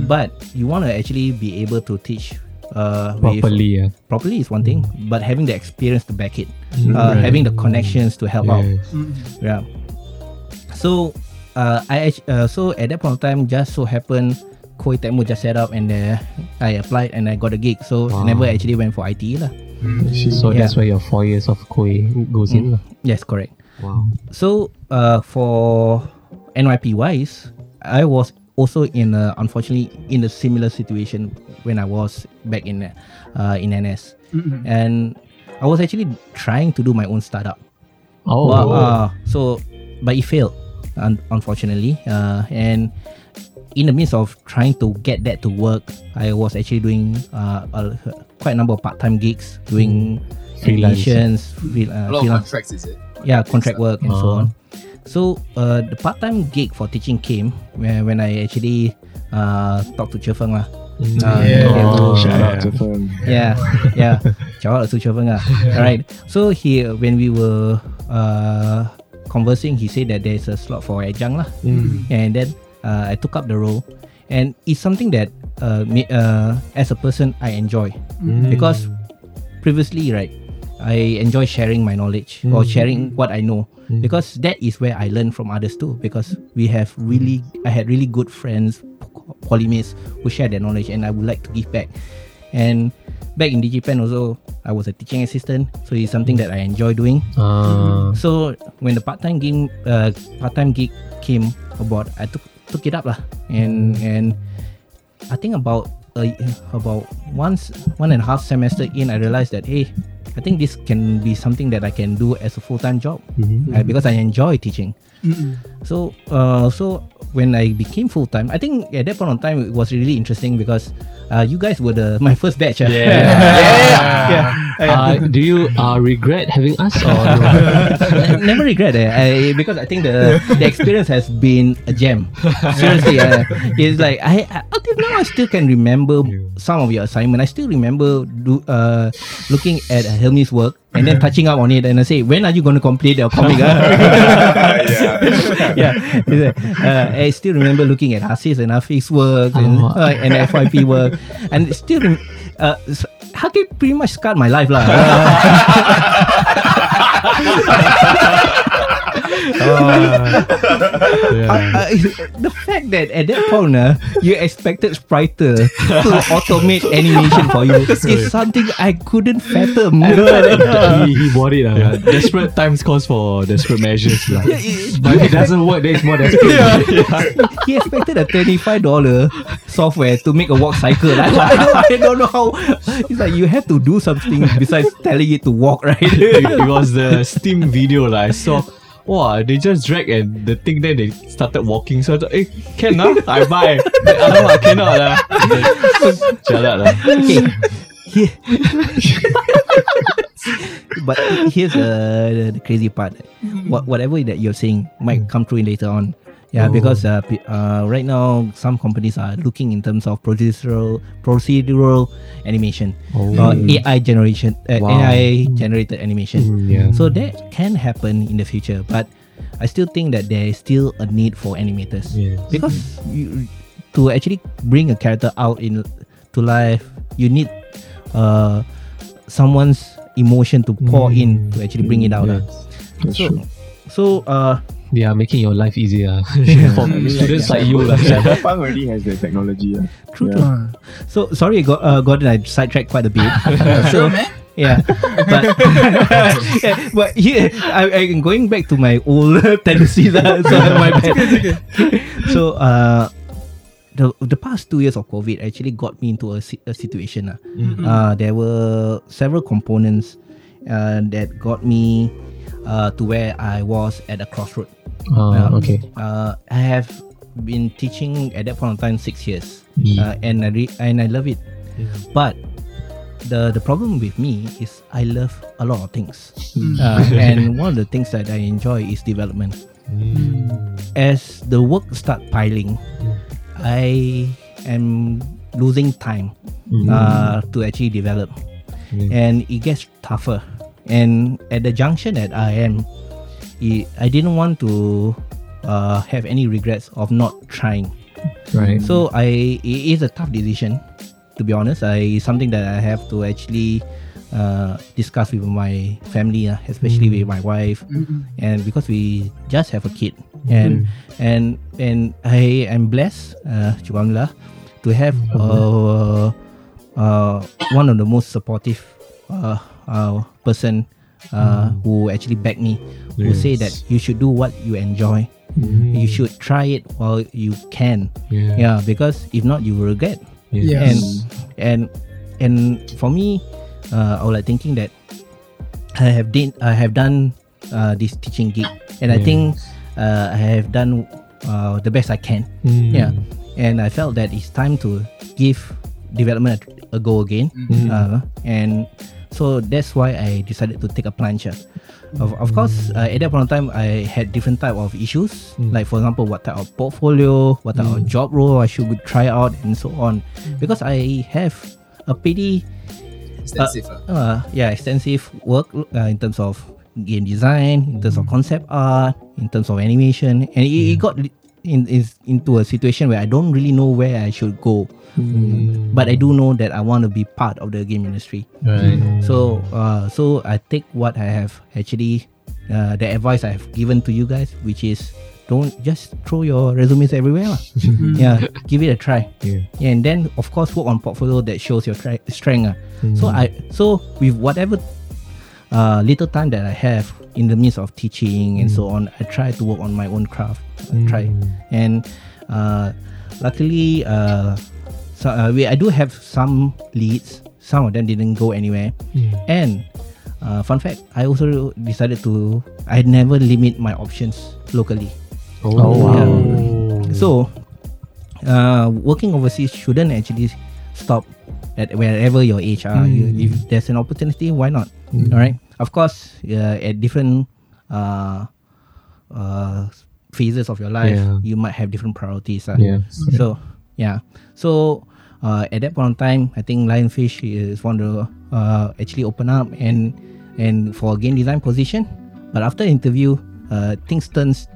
but you want to actually be able to teach uh, with- Properly, yeah. properly is one thing, but having the experience to back it, Mm, uh, having the connections to help out. Yes. Yeah. So, uh, I uh, so at that point of time, just so happened, Koei Tecmo just set up and uh, I applied and I got a gig. So I never actually went for IT lah. So Yeah. that's where your four years of Koei goes in. lah. Yes, correct. Wow. So, uh, for NYP wise, I was also in a, unfortunately in a similar situation when I was back in uh, in NS, and I was actually trying to do my own startup. Oh, But, uh, so, but it failed, un- unfortunately. Uh, and in the midst of trying to get that to work, I was actually doing uh, a, quite a number of part-time gigs, doing Freelance. free, uh, A lot of freelance- contracts, is it? Yeah, contract work and so Ah. on. So uh, the part-time gig for teaching came when, when I actually uh, talked to Chefeng lah. Uh, Oh. Shout out to Fern. yeah, yeah. Shout out to Chefeng lah. Alright. So he when we were uh, conversing, he said that there's a slot for adjunct lah, and then uh, I took up the role, and it's something that uh, me, uh, as a person I enjoy because previously right I enjoy sharing my knowledge or sharing what I know. Because that is where I learn from others too. Because we have really I had really good friends polymates who share their knowledge and I would like to give back. And back in DigiPen also I was a teaching assistant. So it's something that I enjoy doing. Ah. so when the part-time game uh, part-time gig came about I took took it up lah. And and I think about uh, about once one and a half semester in I realized that hey I think this can be something that I can do as a full-time job. Uh, because I enjoy teaching so uh, so when I became full-time I think at that point of time it was really interesting because uh, you guys were the my first batch ah. yeah, yeah. Uh, do you uh, regret having us or no? never regret it I, because I think the the experience has been a gem. Seriously, uh, it's like I, I until now I still can remember some of your assignment. I still remember do, uh, looking at Helmi's work and then touching up on it and I say, when are you going to complete your comic? ah?" yeah, like, uh, I still remember looking at Hasis and Hafiz work and, Oh. uh, and FYP work and still. Uh, Haki pretty much scarred my life lah. Uh, the fact that at that point uh, you expected Spriter to automate animation for you is something I couldn't fathom. he, he bought it. Uh. Yeah, desperate times calls for desperate measures. lah. But if it doesn't work, then it's more desperate. he expected a twenty-five dollar software to make a walk cycle. I, I, don't, I don't know how. It's like you have to do something besides telling it to walk, right? it, it was the Steam video lah. I saw. Wow, they just drag and the thing then they started walking. So I thought, eh, can lah, I buy. Then, Alamak, cannot lah. Jalan lah. okay. Here. but here's uh, the, the crazy part. What whatever that you're saying might come true later on. Yeah, because uh, uh, right now some companies are looking in terms of procedural procedural animation, uh, AI generation, uh, Wow. AI generated animation. Mm, yeah. So that can happen in the future, but I still think that there is still a need for animators Yes. because you, to actually bring a character out in to life, you need uh, someone's emotion to pour in to actually bring it out. lah. That's So, so uh, They are making your life easier. For students like you. lah. Cyberpunk already has the technology. ah. True, Yeah. So sorry, Go- uh, Gordon, I sidetracked quite a bit. so, man. Yeah, but yeah, but here I, I'm going back to my old tendencies. ah, so my bad. so uh, the the past two years of COVID actually got me into a, a situation. ah. Uh, there were several components uh, that got me uh, to where I was at a crossroad. Ah, Um, okay. Uh, I have been teaching at that point of time six years, Mm. uh, and I re- and I love it. But the the problem with me is I love a lot of things, uh, and one of the things that I enjoy is development. As the work start piling, I am losing time uh, to actually develop, and it gets tougher. And at the junction that I am, it, I didn't want to uh, have any regrets of not trying. Right. So I it is a tough decision, To be honest, I something that I have to actually uh, discuss with my family, uh, especially with my wife, and because we just have a kid, and and and I am blessed, uh, Alhamdulillah, to have uh, uh, one of the most supportive uh, uh, person uh, who actually back me, who say that you should do what you enjoy. You should try it while you can. Yeah. Yeah, because if not, you will regret. Yes. And and and for me, uh, I was like thinking that I have did I have done uh, this teaching gig, and I think uh, I have done uh, the best I can. Mm. Yeah, and I felt that it's time to give development a, a go again. Uh, and so that's why I decided to take a plunge. uh. Of, of course, uh, at that point of time, I had different type of issues. Like for example, what type of portfolio, what type of job role I should try out, and so on. Because I have a pretty Extensive. ah. uh, yeah, extensive work uh, in terms of game design, in terms of concept art, in terms of animation, and it, it got in is into a situation where I don't really know where I should go, but I do know that I want to be part of the game industry. Right. So, uh, so I take what I have actually, uh, the advice I have given to you guys, which is don't just throw your resumes everywhere. yeah, give it a try. Yeah. and then of course work on portfolio that shows your tra- strength. ah. So I so with whatever uh, little time that I have in the midst of teaching and so on, I try to work on my own craft. I try and uh, luckily uh, so uh, we I do have some leads. Some of them didn't go anywhere, and uh, fun fact, I also decided to I never limit my options locally. Oh, wow. So, uh, working overseas shouldn't actually stop at wherever your age are. You, if there's an opportunity, why not? All right. Of course, uh, at different uh, uh, phases of your life, Yeah. you might have different priorities. ah. Yeah. So, yeah. So, uh, at that point in time, I think Lionfish is one to uh, actually open up and and for game design position. But after interview, uh, things turns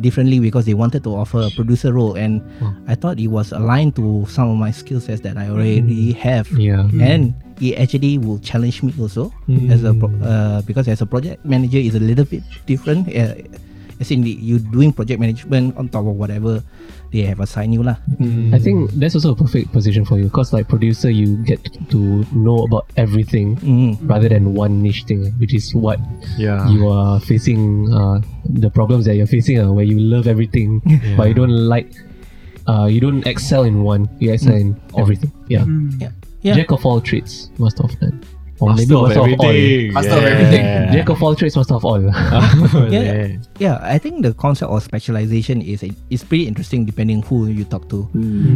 differently because they wanted to offer a producer role, and I thought it was aligned to some of my skill sets that I already have. Yeah. And it actually will challenge me also as a pro- uh, because as a project manager is a little bit different. Uh, as in the, you doing project management on top of whatever they have assigned you lah. I think that's also a perfect position for you because, like producer, you get to know about everything Mm. rather than one niche thing, which is what Yeah. you are facing. Uh, the problems that you're facing, uh, where you love everything, but you don't like. Uh, you don't excel in one. You excel in everything. Yeah. Yeah. Yeah. Jack of all trades, master of none. Or Master maybe of master of all. everything. Master of everything. Jack of all trades, master of all. yeah, yeah. I think the concept of specialization is is pretty interesting depending who you talk to.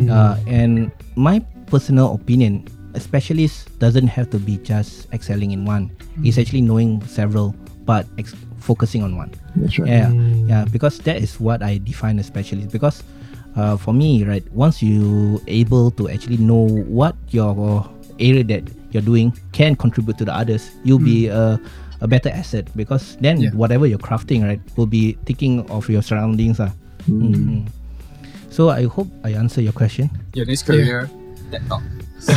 Uh, and my personal opinion, a specialist doesn't have to be just excelling in one. It's actually knowing several, but ex- focusing on one. That's right. Yeah, yeah. Because that is what I define a specialist. Because uh, for me, right, once you able to actually know what your area that you're doing can contribute to the others, you'll be a, a better asset. Because then Yeah. whatever you're crafting, right, will be thinking of your surroundings. Ah. Mhm. So I hope I answer your question. Your next career, TED Talk.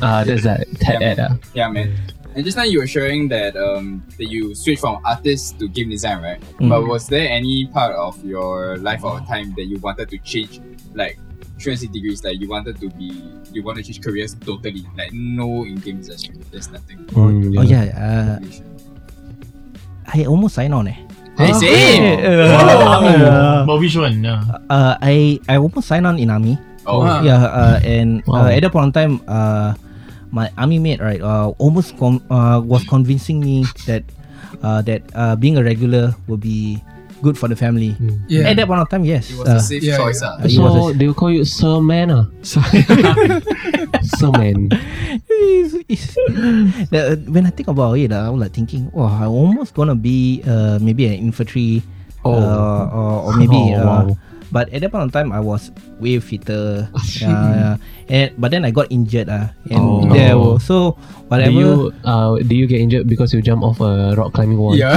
uh, there's that Ted Yeah, Ed. Uh. Yeah, man. And just now you were sharing that um that you switched from artist to game design, right? Mm. But was there any part of your life or time that you wanted to change, like 360 degrees, like you wanted to be, you want to change careers totally, like no in game design, there's nothing. Mm, Oh yeah, uh, I almost signed on. Eh. Hey, same. Uh, But which one? Uh, uh, I I almost signed on in army. Oh, Yeah, uh, and Wow. uh, at that point in time, uh, my army mate right uh, almost com- uh, was convincing me that uh, that uh, being a regular will be good for the family. Yeah. At that point of time, yes. it was uh, a safe yeah, choice, yeah. ah. it was So they will call you Sir Man. Uh. Sir Man. it's, it's, the, when I think about it, uh, I'm like thinking, oh, I'm almost gonna be uh, maybe an infantry, Oh. uh, or, or maybe. Oh, uh, wow. But at that point of time, I was way fitter. uh, and but then I got injured. Uh, and Oh. there was, so Do you uh do you get injured because you jump off a rock climbing wall? Yeah.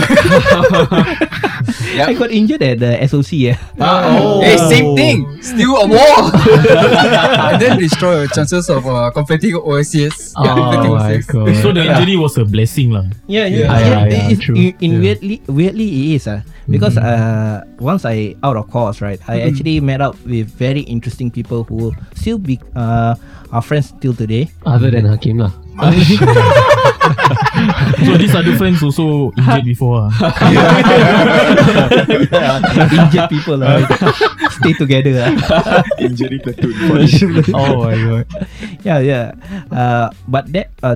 Yep. I got injured at the SOC. Yeah. oh. Hey, same thing. Still a wall. and then destroy your chances of uh, completing OSCS. Yeah, completing Oh my OSCS. god. So the injury was a blessing lah. Yeah, Yeah. yeah, Ah, yeah, yeah, It's- true. In, in weirdly, weirdly, it is uh, because uh, once I out of course, right, I actually met up with very interesting people who still be uh, are friends till today. Other than Hakim lah. So these other friends also injured before. ah. Injured people, uh, stay together. ah. Injury platoon. oh my god. yeah, yeah. Uh, but that uh,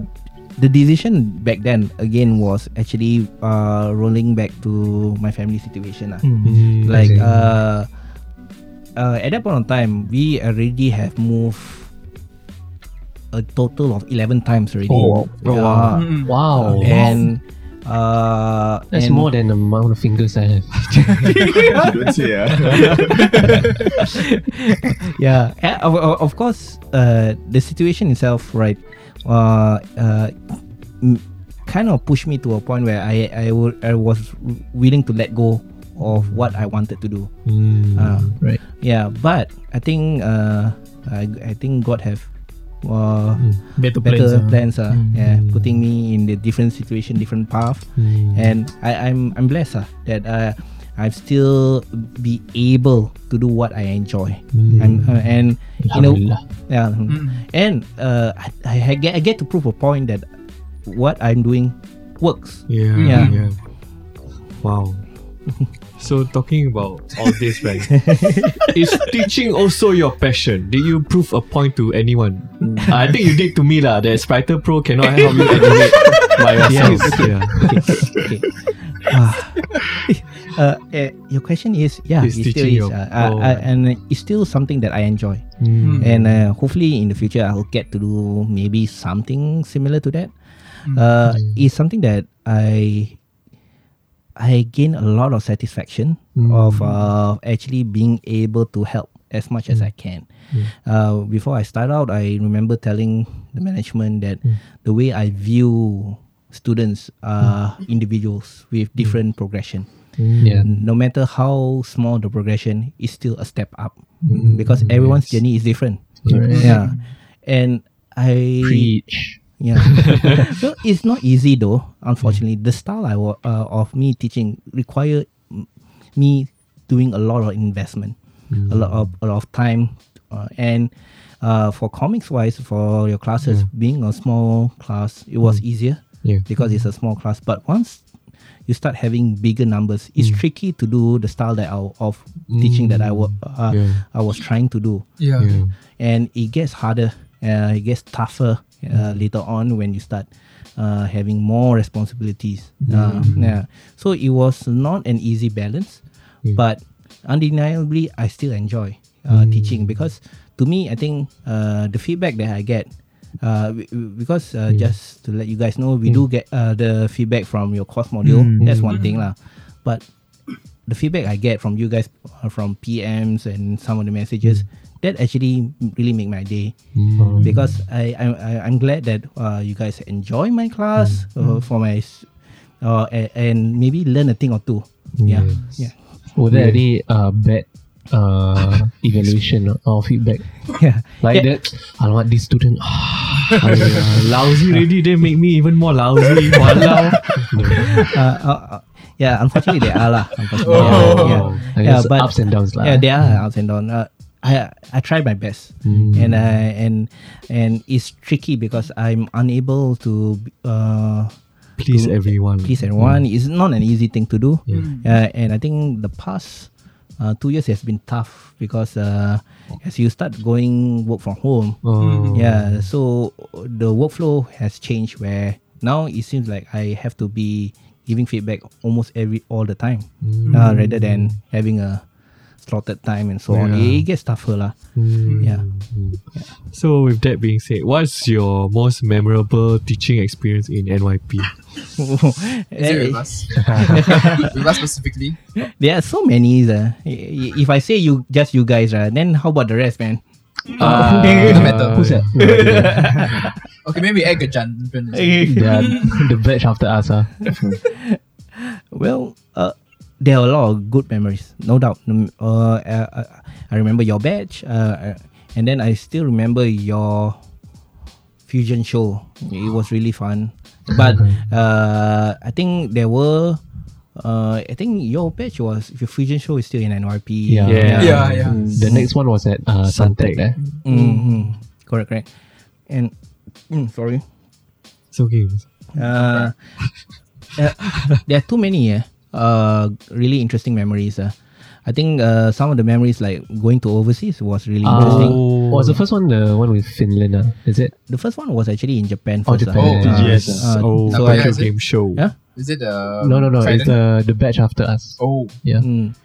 the decision back then again was actually uh, rolling back to my family situation. ah. Hmm. like uh, uh, at that point of time we already have moved a total of 11 times already Oh, wow. Wow. and uh That's and- more than the amount of fingers I have. Don't say ah. yeah and of, of- of course uh the situation itself right uh uh m- kind of pushed me to a point where i i, was willing to let go of what i wanted to do uh, Right. yeah but i think uh i, I think god have uh, Better plans. better ah. plans uh, Mm. yeah putting me in the different situation different path and I, I'm I'm blessed uh, that uh, I still be able to do what I enjoy I'm, uh, and you know yeah and uh, I, I get I get to prove a point that what I'm doing works Yeah, Yeah. yeah. Wow. So talking about all this, right? is teaching also your passion? Did you prove a point to anyone? I think you did to me lah. That Spriter Pro cannot help you animate by yourself. Yeah. okay. Ah. uh, eh, your question is yeah, Is it still is, uh, uh, oh. uh, and it's still something that I enjoy, Mm. and uh, hopefully in the future I'll get to do maybe something similar to that. Uh, it's something that I I gain a lot of satisfaction mm. of uh, actually being able to help as much as mm. I can. Mm. Uh, before I start out, I remember telling the management that the way I view students are individuals with different progression. Yeah. No matter how small the progression, is still a step up because everyone's journey is different. Yeah, and I Preach. Yeah. so it's not easy though. Unfortunately, the style I wa- uh, of me teaching require m- me doing a lot of investment, a lot of a lot of time, uh, and uh, for comics wise, for your classes, being a small class, it was easier Yeah. because it's a small class. But once you start having bigger numbers, it's tricky to do the style that I, of teaching that I wa- uh, Yeah. I was trying to do Yeah. Yeah. and it gets harder uh, it gets tougher uh, later on when you start uh, having more responsibilities. Uh, yeah. So it was not an easy balance but undeniably i still enjoy uh, teaching because to me i think uh, the feedback that i get uh, w- w- because uh, just to let you guys know we do get uh, the feedback from your course module. That's one thing lah. But the feedback I get from you guys uh, from PMs and some of the messages that actually really make my day because I, I, I I'm glad that uh, you guys enjoy my class uh, for my uh, a- and maybe learn a thing or two yeah yeah Were there any uh, bad uh, evaluation or feedback? yeah Like Yeah. that, alamak, this student, Uh, lousy already, they make me even more lousy. Walau. uh, uh, uh, yeah unfortunately they are lah unfortunately Oh. yeah, yeah. I Yeah, but- ups and downs lah. yeah there are ups and downs uh, I I try my best and uh, and and it's tricky because I'm unable to uh, Please to everyone. please everyone. It's not an easy thing to do. Yeah. Uh, and I think the past uh, two years has been tough because uh, as you start going work from home, Oh. yeah, so the workflow has changed where now it seems like I have to be giving feedback almost every all the time uh, rather than having a slotted time and so on. Yeah. It gets tougher lah. Mm. Yeah. So with that being said, what's your most memorable teaching experience in NYP? Is it with us? with us specifically? There are so many. Uh, if I say you just you guys, uh, then how about the rest, man? Uh, No matter. Who's that? Okay, maybe egg a jan. yeah, the batch after us. Uh. Well, uh, there are a lot of good memories, no doubt. Uh, uh, uh, I remember your batch, uh, uh, and then I still remember your fusion show. It was really fun. But uh, I think there were. Uh, I think your batch was your fusion show is still in NYP. Yeah. Yeah. Yeah, yeah. The next one was at uh, Suntec. Eh? Mm-hmm. Correct, correct. And mm, sorry. It's okay. Uh, uh, there are too many uh, uh, really interesting memories. Uh. I think uh, some of the memories like going to overseas was really interesting. Uh, was the first one the one with Finland? Uh, is it? The first one was actually in Japan Oh, first. Japan. uh, Oh, yes. uh, Oh, so so I, game show. Yeah? Is it the no, no, no. It's Trident? the the batch after us. Oh, Yeah. Mm.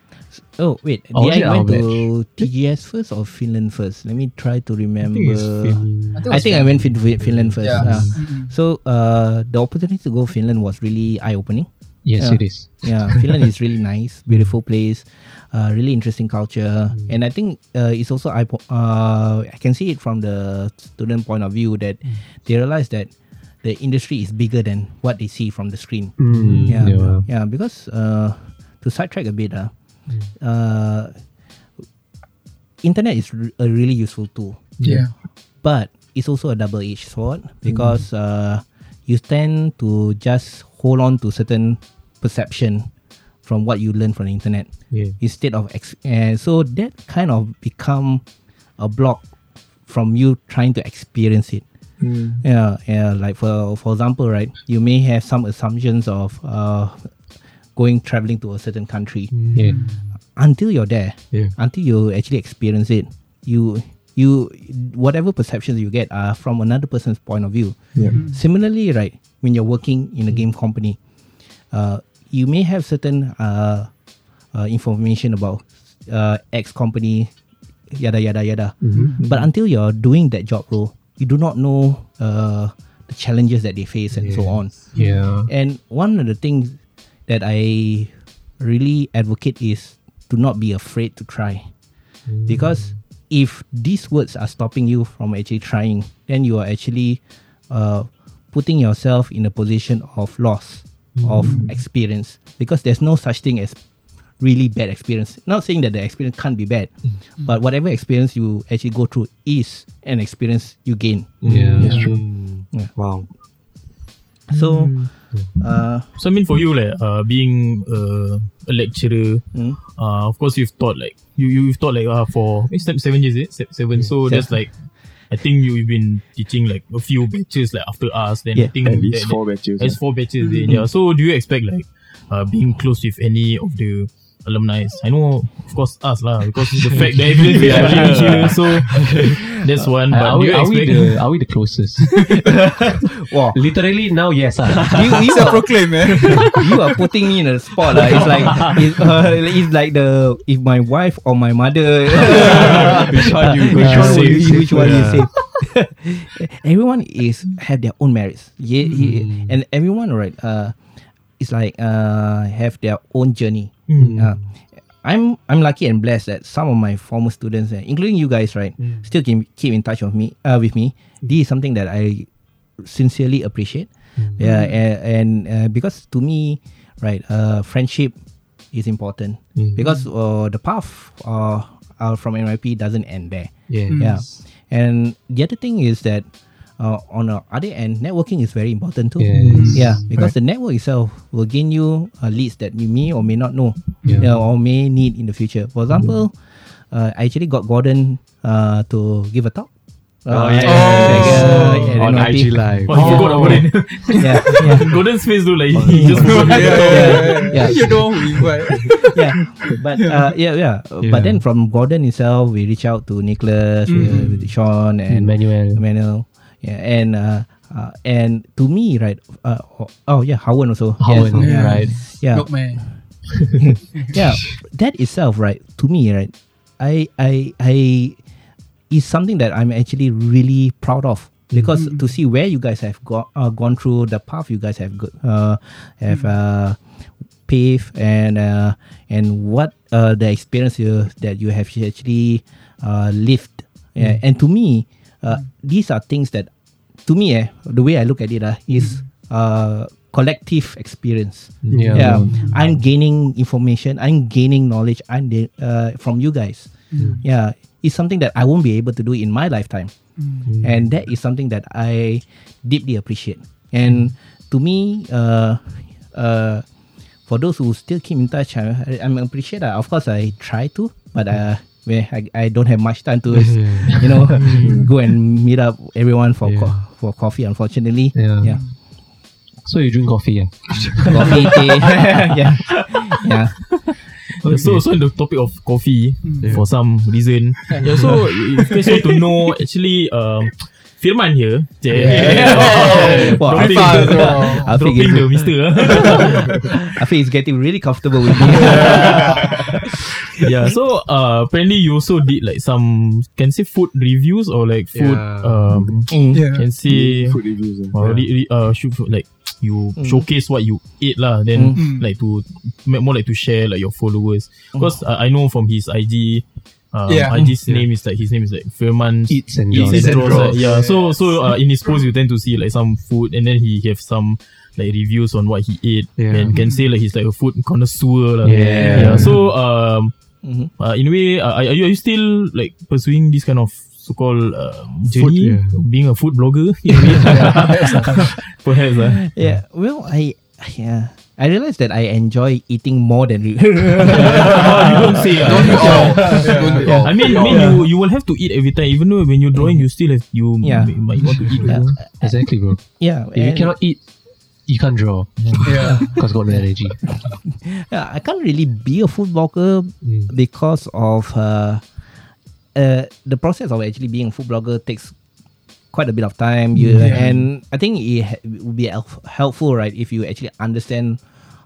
Oh wait, Or was did it I our went to TGS first or Finland first? Let me try to I remember. think Fin- I think, I think I went fin- fin- Finland first. Yeah. uh. Mm-mm. so uh, the opportunity to go Finland was really eye opening. Yes, Yeah. it is. Yeah, Finland is really nice, beautiful place, uh, really interesting culture, and I think uh, it's also I uh, I can see it from the student point of view that they realize that the industry is bigger than what they see from the screen. Mm, Yeah, yeah. yeah, because uh, to sidetrack a bit, uh, uh, internet is re- a really useful tool, Yeah. but it's also a double-edged sword because uh, you tend to just hold on to certain perception from what you learn from the internet Yeah. instead of ex- uh, so that kind of become a block from you trying to experience it yeah yeah like for for example right you may have some assumptions of uh going traveling to a certain country Yeah. until you're there Yeah. until you actually experience it you you whatever perceptions you get are from another person's point of view. Yeah. similarly right when you're working in a game company uh, you may have certain uh, uh, information about uh, X company yada yada yada. But until you're doing that job role you do not know uh, the challenges that they face and so on. Yeah. and one of the things that I really advocate is to not be afraid to try. Because if these words are stopping you from actually trying, then you are actually uh, putting yourself in a position of loss of mm-hmm. experience. Because there's no such thing as really bad experience. Not saying that the experience can't be bad, mm-hmm. but whatever experience you actually go through is an experience you gain. Yeah. That's true. Yeah. Wow. So, mm-hmm. Uh, So I mean, for you, like uh, being uh, a lecturer, mm, uh, of course you've taught like you you've taught like uh, for eh, seven years, is it? Se- seven. So Seven. that's like, I think you've been teaching like a few batches like after us. Then I think At least that- four batches. It's four batches. eh, Yeah. So do you expect like uh, being close with any of the alumni? I know, of course, us lah, because the fact that everyone is actually here. So that's one. Uh, But are, we, you are, we the, are we the closest? wow. Literally now, yes. ah. you, you, are, proclaim, man. you are putting me in a spot. lah. It's like it's, uh, it's like the if my wife or my mother Which one you which one save? you, which one you Yeah. save? everyone is have their own merits. Yeah, he- and everyone right uh is like uh have their own journey. Uh, I'm I'm lucky and blessed that some of my former students, uh, including you guys, right, still keep, keep in touch with me. Uh, with me, this is something that I sincerely appreciate. Yeah, and, and uh, because to me, right, uh, friendship is important because uh, the path uh, uh, from NYP doesn't end there. Yeah. Yeah, and the other thing is that uh, on the other end, networking is very important too. Yes. Yeah, because the network itself will gain you uh, leads that you may or may not know, Yeah. yeah, or may need in the future. For example, uh, I actually got Gordon uh, to give a talk. Oh, Uh, yeah. like, uh, at On IG Live. Oh, you forgot about it. Yeah, yeah. Gordon's face do like he just forgot. yeah, yeah. You know who you are. yeah, but uh, yeah, yeah, Yeah. But then from Gordon himself, we reach out to Nicholas, uh, with Sean, and Emmanuel. Emmanuel. Yeah, and uh, uh, and to me, right? Uh, oh, oh yeah, Howard also. Howard, Yes, Yeah. right. Yeah, Milkman. yeah. That itself, right? To me, right? I I I is something that I'm actually really proud of because to see where you guys have got uh, gone through the path you guys have go, uh, have uh, paved and uh, and what uh, the experience you, that you have actually uh, lived. Yeah, and to me, uh, these are things that to me, eh, the way I look at it uh, is uh, collective experience. Yeah. Yeah, I'm gaining information. I'm gaining knowledge. I'm de- uh, from you guys. Yeah, it's something that I won't be able to do in my lifetime, and that is something that I deeply appreciate. And to me, uh, uh, for those who still keep in touch, I, I- I'm appreciate that. Of course, I try to, but uh, where I, I don't have much time to, you know, go and meet up everyone for co- for coffee. Unfortunately, Yeah. yeah. So you drink coffee, yeah? coffee, tea, yeah, yeah. So, so on the topic of coffee, for some reason, yeah. So want to know, actually, um, Firman here, yeah, Wow, dropping, Afiq- the, Afiq dropping is- the Mister. I feel it's getting really comfortable with me. yeah. So uh, apparently you also did like some can say food reviews or like food Yeah. um Yeah. can say Food reviews. or re, re, uh shoot, like you showcase what you ate lah then like to more like to share like your followers because uh, I know from his IG uh, Yeah. IG's name is like his name is like Firman Eats and Eats draws. and draws, right? yeah so so uh, in his post you tend to see like some food and then he have some like reviews on what he ate Yeah. and can say like he's like a food connoisseur lah. Yeah. yeah so um Mhm. uh, in a way uh, are, you are you still like pursuing this kind of so-called uh, journey yeah. being a food blogger perhaps uh. yeah. Well, I yeah. I realized that I enjoy eating more than. Re- you don't say uh. Don't we all? Don't we all? I mean, I mean, you you will have to eat every time. Even though when you're drawing, you still have you Yeah. might want to eat. yeah. Exactly, bro. yeah. If you cannot eat, you can't draw. Yeah. Because got no energy. yeah, I can't really be a food blogger because of uh, uh, the process of actually being a food blogger takes quite a bit of time. You and I think it, ha- would be help- helpful, right, if you actually understand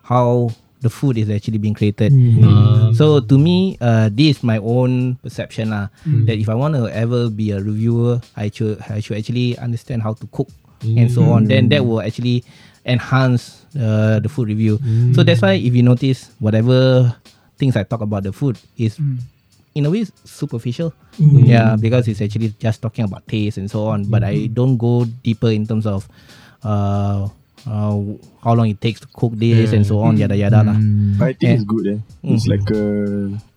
how the food is actually being created. Mm. Mm. Um, so to me, uh, this is my own perception lah. Mm. That if I want to ever be a reviewer, I should I should actually understand how to cook and so on. Then that will actually enhance uh, the food review. So that's why if you notice, whatever things I talk about the food is in a way superficial. Yeah, because it's actually just talking about taste and so on. But I don't go deeper in terms of uh, uh, how long it takes to cook this and so on, yada yada lah. I think Yeah. it's good. Eh? It's like a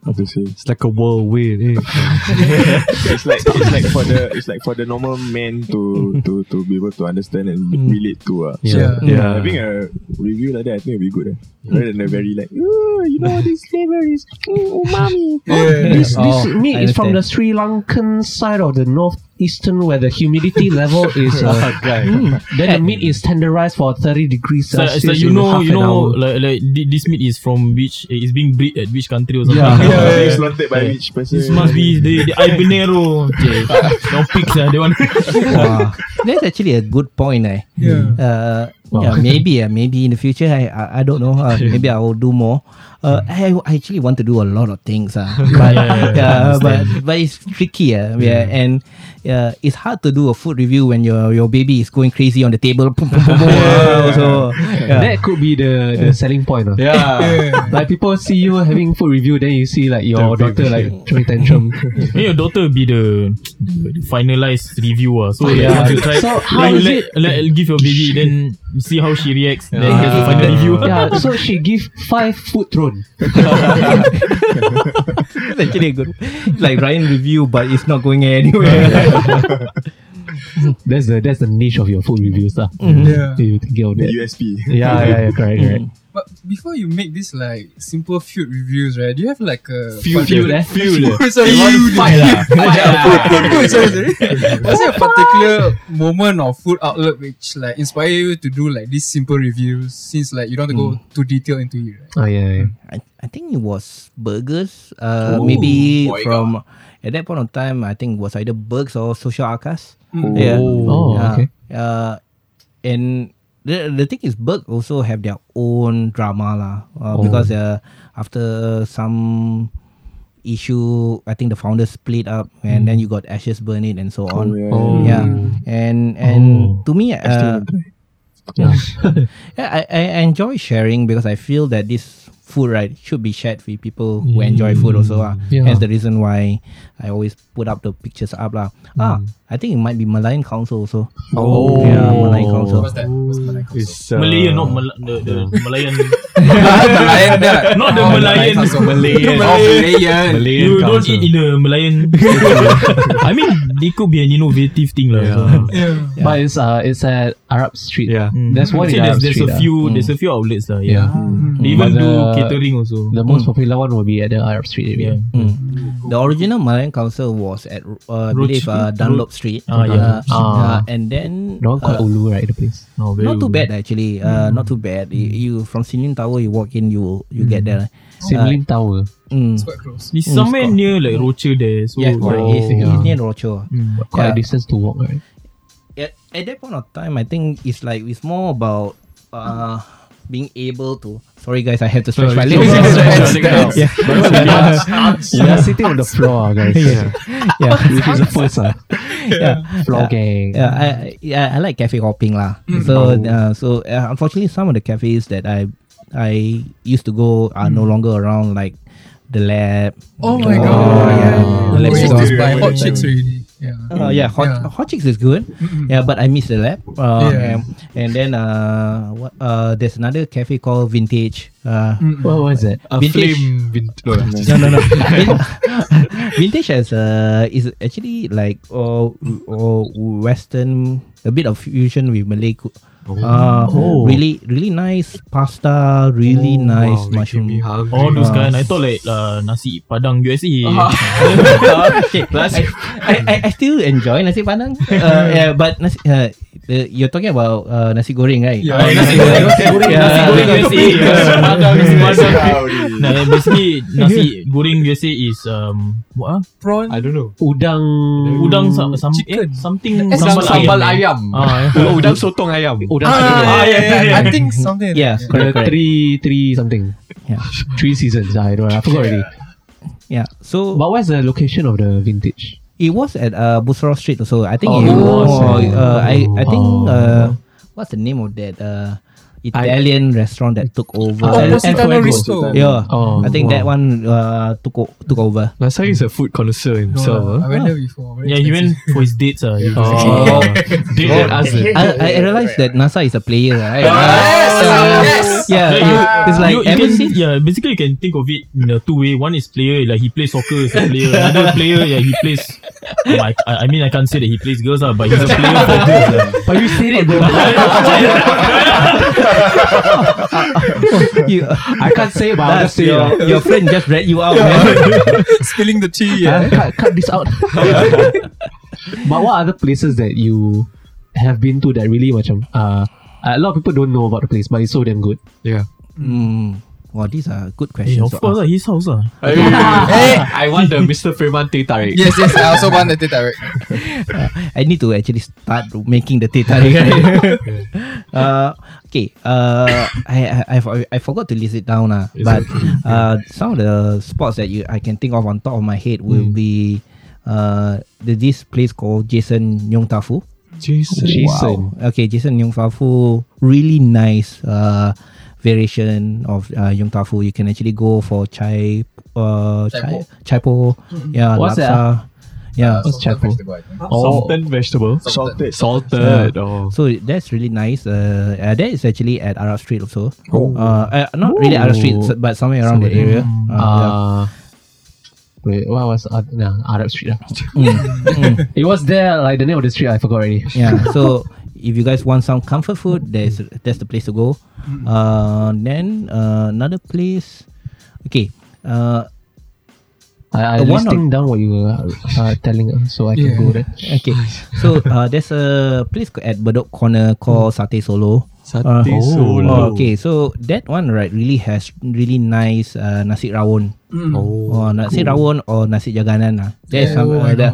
how to say? It's like a whirlwind. Eh? it's like it's like for the it's like for the normal man to to to be able to understand and relate to. Uh. Yeah. Yeah. Having a review like that, I think it'd be good. Eh? Rather than a very like, oh, you know, this flavor is mm, umami. Yeah. This, this Oh, meat is from the. Sri Lankan side of the northeastern where the humidity level is. Uh, mm, then the meat is tenderized for 30 degrees So Celsius. it's like you know, you know, like like this meat is from which is being bred at which country or something. Yeah. Being slaughtered by which person? This must be the the Ibanero. Okay, no pigs ah, they want. Wow. That's actually a good point. Eh? Yeah. Uh, yeah, maybe uh, maybe in the future I I, I don't know. Uh, maybe I will do more. Uh, I, I actually want to do a lot of things. Uh, but yeah, but but it's tricky. Uh, yeah, and uh, it's hard to do a food review when your your baby is going crazy on the table. Uh, so yeah. That could be the, the selling point. Uh. Yeah. Like people see you having food review, then you see like your The daughter like throwing tantrum. Then your daughter be the, the finalized reviewer. So like, Yeah. once you try, So how you is let, it- let, give your baby, then you see how she reacts. Then get the final review. yeah, so she give five food thrown. It's actually a good, like Ryan review, but it's not going anywhere. That's the that's the niche of your food reviews, lah. Yeah. You think of that. USP. Yeah, yeah, yeah, correct, correct. But before you make this like simple feud reviews, right? Do you have like a Feud, feud, eh? Feud. sorry, feud. Fight lah. Sorry, sorry. Was there a particular moment or food outlet which like inspire you to do like these simple reviews? Since like you don't have to go too detailed into it, right? Oh yeah, yeah. I, I think it was burgers. Uh, Ooh, maybe boy, from at that point of time, I think it was either Burgs or Social Arcas. Mm. Yeah. Oh, yeah. okay. Uh, and the the thing is, Burg also have their own drama lah. Uh, Oh. Because uh, after some issue, I think the founders split up, and then you got Ashes Burnnit and so on. yeah. Oh. Yeah, and and Oh. to me, uh, Yeah. yeah, I, I enjoy sharing because I feel that this food right should be shared with people who enjoy food also. Uh. Yeah. Hence the reason why I always put up the pictures up lah. Ah, I think it might be Malayan Council also. Oh. yeah, Malayan Council. What's that? What's Malay Council? It's, uh, Malayan, not Mal- the, the Malayan. Malayan. Not the Oh, Malayan. Council. Malayan. Oh, Malayan. Malayan you don't Council. eat in the Malayan. I mean, it could be an innovative thing, lah. So. Yeah. But it's uh it's at Arab Street. Yeah. Mm. There's one Say in there's, Arab there's Street. a few there's a few outlets lah. Yeah. Yeah. They even But do the- catering also. The most popular one will be at the Arab Street area. Yeah. Mm. The original Malayan Council was at uh, I believe uh, Dunlop Street. Ah, yeah. Uh, Ah. uh, and then The one called uh, Ulu, right? The place. No, very not too good. bad actually. Uh, not too bad. You, you from Sim Lim Tower, you walk in, you you get there. Sim Lim Tower. Mm. It's quite close. It's Mm, somewhere it's near like Rochor there. So Yeah, like, correct. Oh, It's, yeah. it's near Rochor. mm. Quite a distance to walk, right? At, at that point of time, I think it's like it's more about uh being able to. Sorry guys, I have to stretch my legs. Yeah. We are sitting on the floor, guys. yeah, yeah. Which is the first uh, yeah. floor gang. Yeah, I, yeah, I like cafe hopping lah. So, uh, so uh, unfortunately, some of the cafes that I I used to go are no longer around, like the lab. Oh my Oh, god. yeah. Yeah. Let's We go. used hot chicks already. Yeah. Uh, yeah, hot, Yeah. hot chicks is good. Yeah, but I miss the lab. Uh, Yeah. and, and then uh, what, uh, there's another cafe called Vintage. Uh, What was that? A Vintage. flame. Vin- no, no, no, no. Vintage has uh, is actually like uh, uh, Western, a bit of fusion with Malay. Coo- Uh, Oh. really, really nice pasta. Really nice wow, mushroom. All those Ah. kind. I thought like uh, nasi padang USA. okay, I, I, I, I still enjoy nasi padang. Uh, yeah, but nasi, uh, the, you're talking about uh, nasi goreng, right? Yeah. Oh, nasi goreng. Nasi goreng. Yeah. Nasi goreng USA. Padang, nasi padang. Nah, basically nasi goreng USA is um what? ah? Prawn. I don't know. Udang. Udang sa, some, eh, Chicken. something Eh, sambal, Sambal ayam. ayam. Ah, Oh, udang sotong ayam. Udang. Ah, Ah, yeah, yeah, yeah. I think something. like Yeah, that. correct, correct. three, three something. Yeah. Three seasons. I don't know. I forgot already. Yeah. So But where's the location of the vintage? It was at uh, Bussorah Street also. I think Oh, it was. uh, I I think Oh. uh, what's the name of that uh, Italian restaurant that took over? Oh, El- Positano Fuego. Risto. yeah. Oh, I think wow. that one uh, took o- took over. Nasai is a food connoisseur No, himself. I huh? went there before. Very Yeah, he went for his dates. Uh, yeah. Oh, did that us? I, I realized that NASA is a player, right? Yes, yes. Yeah, Yeah, you- it's like you, you can, since yeah, basically you can think of it in a two way. One is player, like he plays soccer as a player. Another player, yeah, he plays. I, I I mean, I can't say that he plays girls, uh, but he's a player for girls. Uh. But you said it, bro. you, I can't say about but I'll just that's say your, your friend just read you out, man. Spilling the tea. Yeah. cut, cut this out. but what other places that you have been to that really macam uh, a lot of people don't know about the place, but it's so damn good. Yeah. Mm. Wow, these are good Yeah, questions. of course, uh, his house. Uh. Hey, I want the Mr. Freeman teh tarik. Yes, yes. I also want the teh tarik. I need to actually start making the teh tarik. right? uh, okay. Uh, I, I I I forgot to list it down. Uh, but uh, some of the spots that you I can think of on top of my head will be uh the, this place called Jason Yong Tafu. Jason. Jason. Okay, Jason Yong Tafu, really nice uh variation of uh, Yong Tafu. You can actually go for chai uh Chai chai po. chai po. Yeah, What's that, laksa. Yeah. What's chai po? vegetable, I think. Salted vegetable. Salted. Salted. Oh. So that's really nice. Uh, uh, that is actually at Arab Street also. Oh. Uh, uh, not really Arab Street, but somewhere around the area. Uh, yeah. Uh, wait, what was uh, no, Arab Street? Mm, mm, It was there, like the name of the street. I forgot already. yeah. So if you guys want some comfort food, there's that's the place to go. Uh, then uh, another place. Okay. Uh, I, I one listing down what you were uh, telling us, so I can Yeah. go there. okay. So uh, there's a place at Bedok Corner called Satay Solo. Satay Uh, solo. Oh, okay, so that one right really has really nice uh, nasi rawon. Oh. Oh, nasi rawon or nasi jaganan lah. There's Yeah, some oh uh, my that.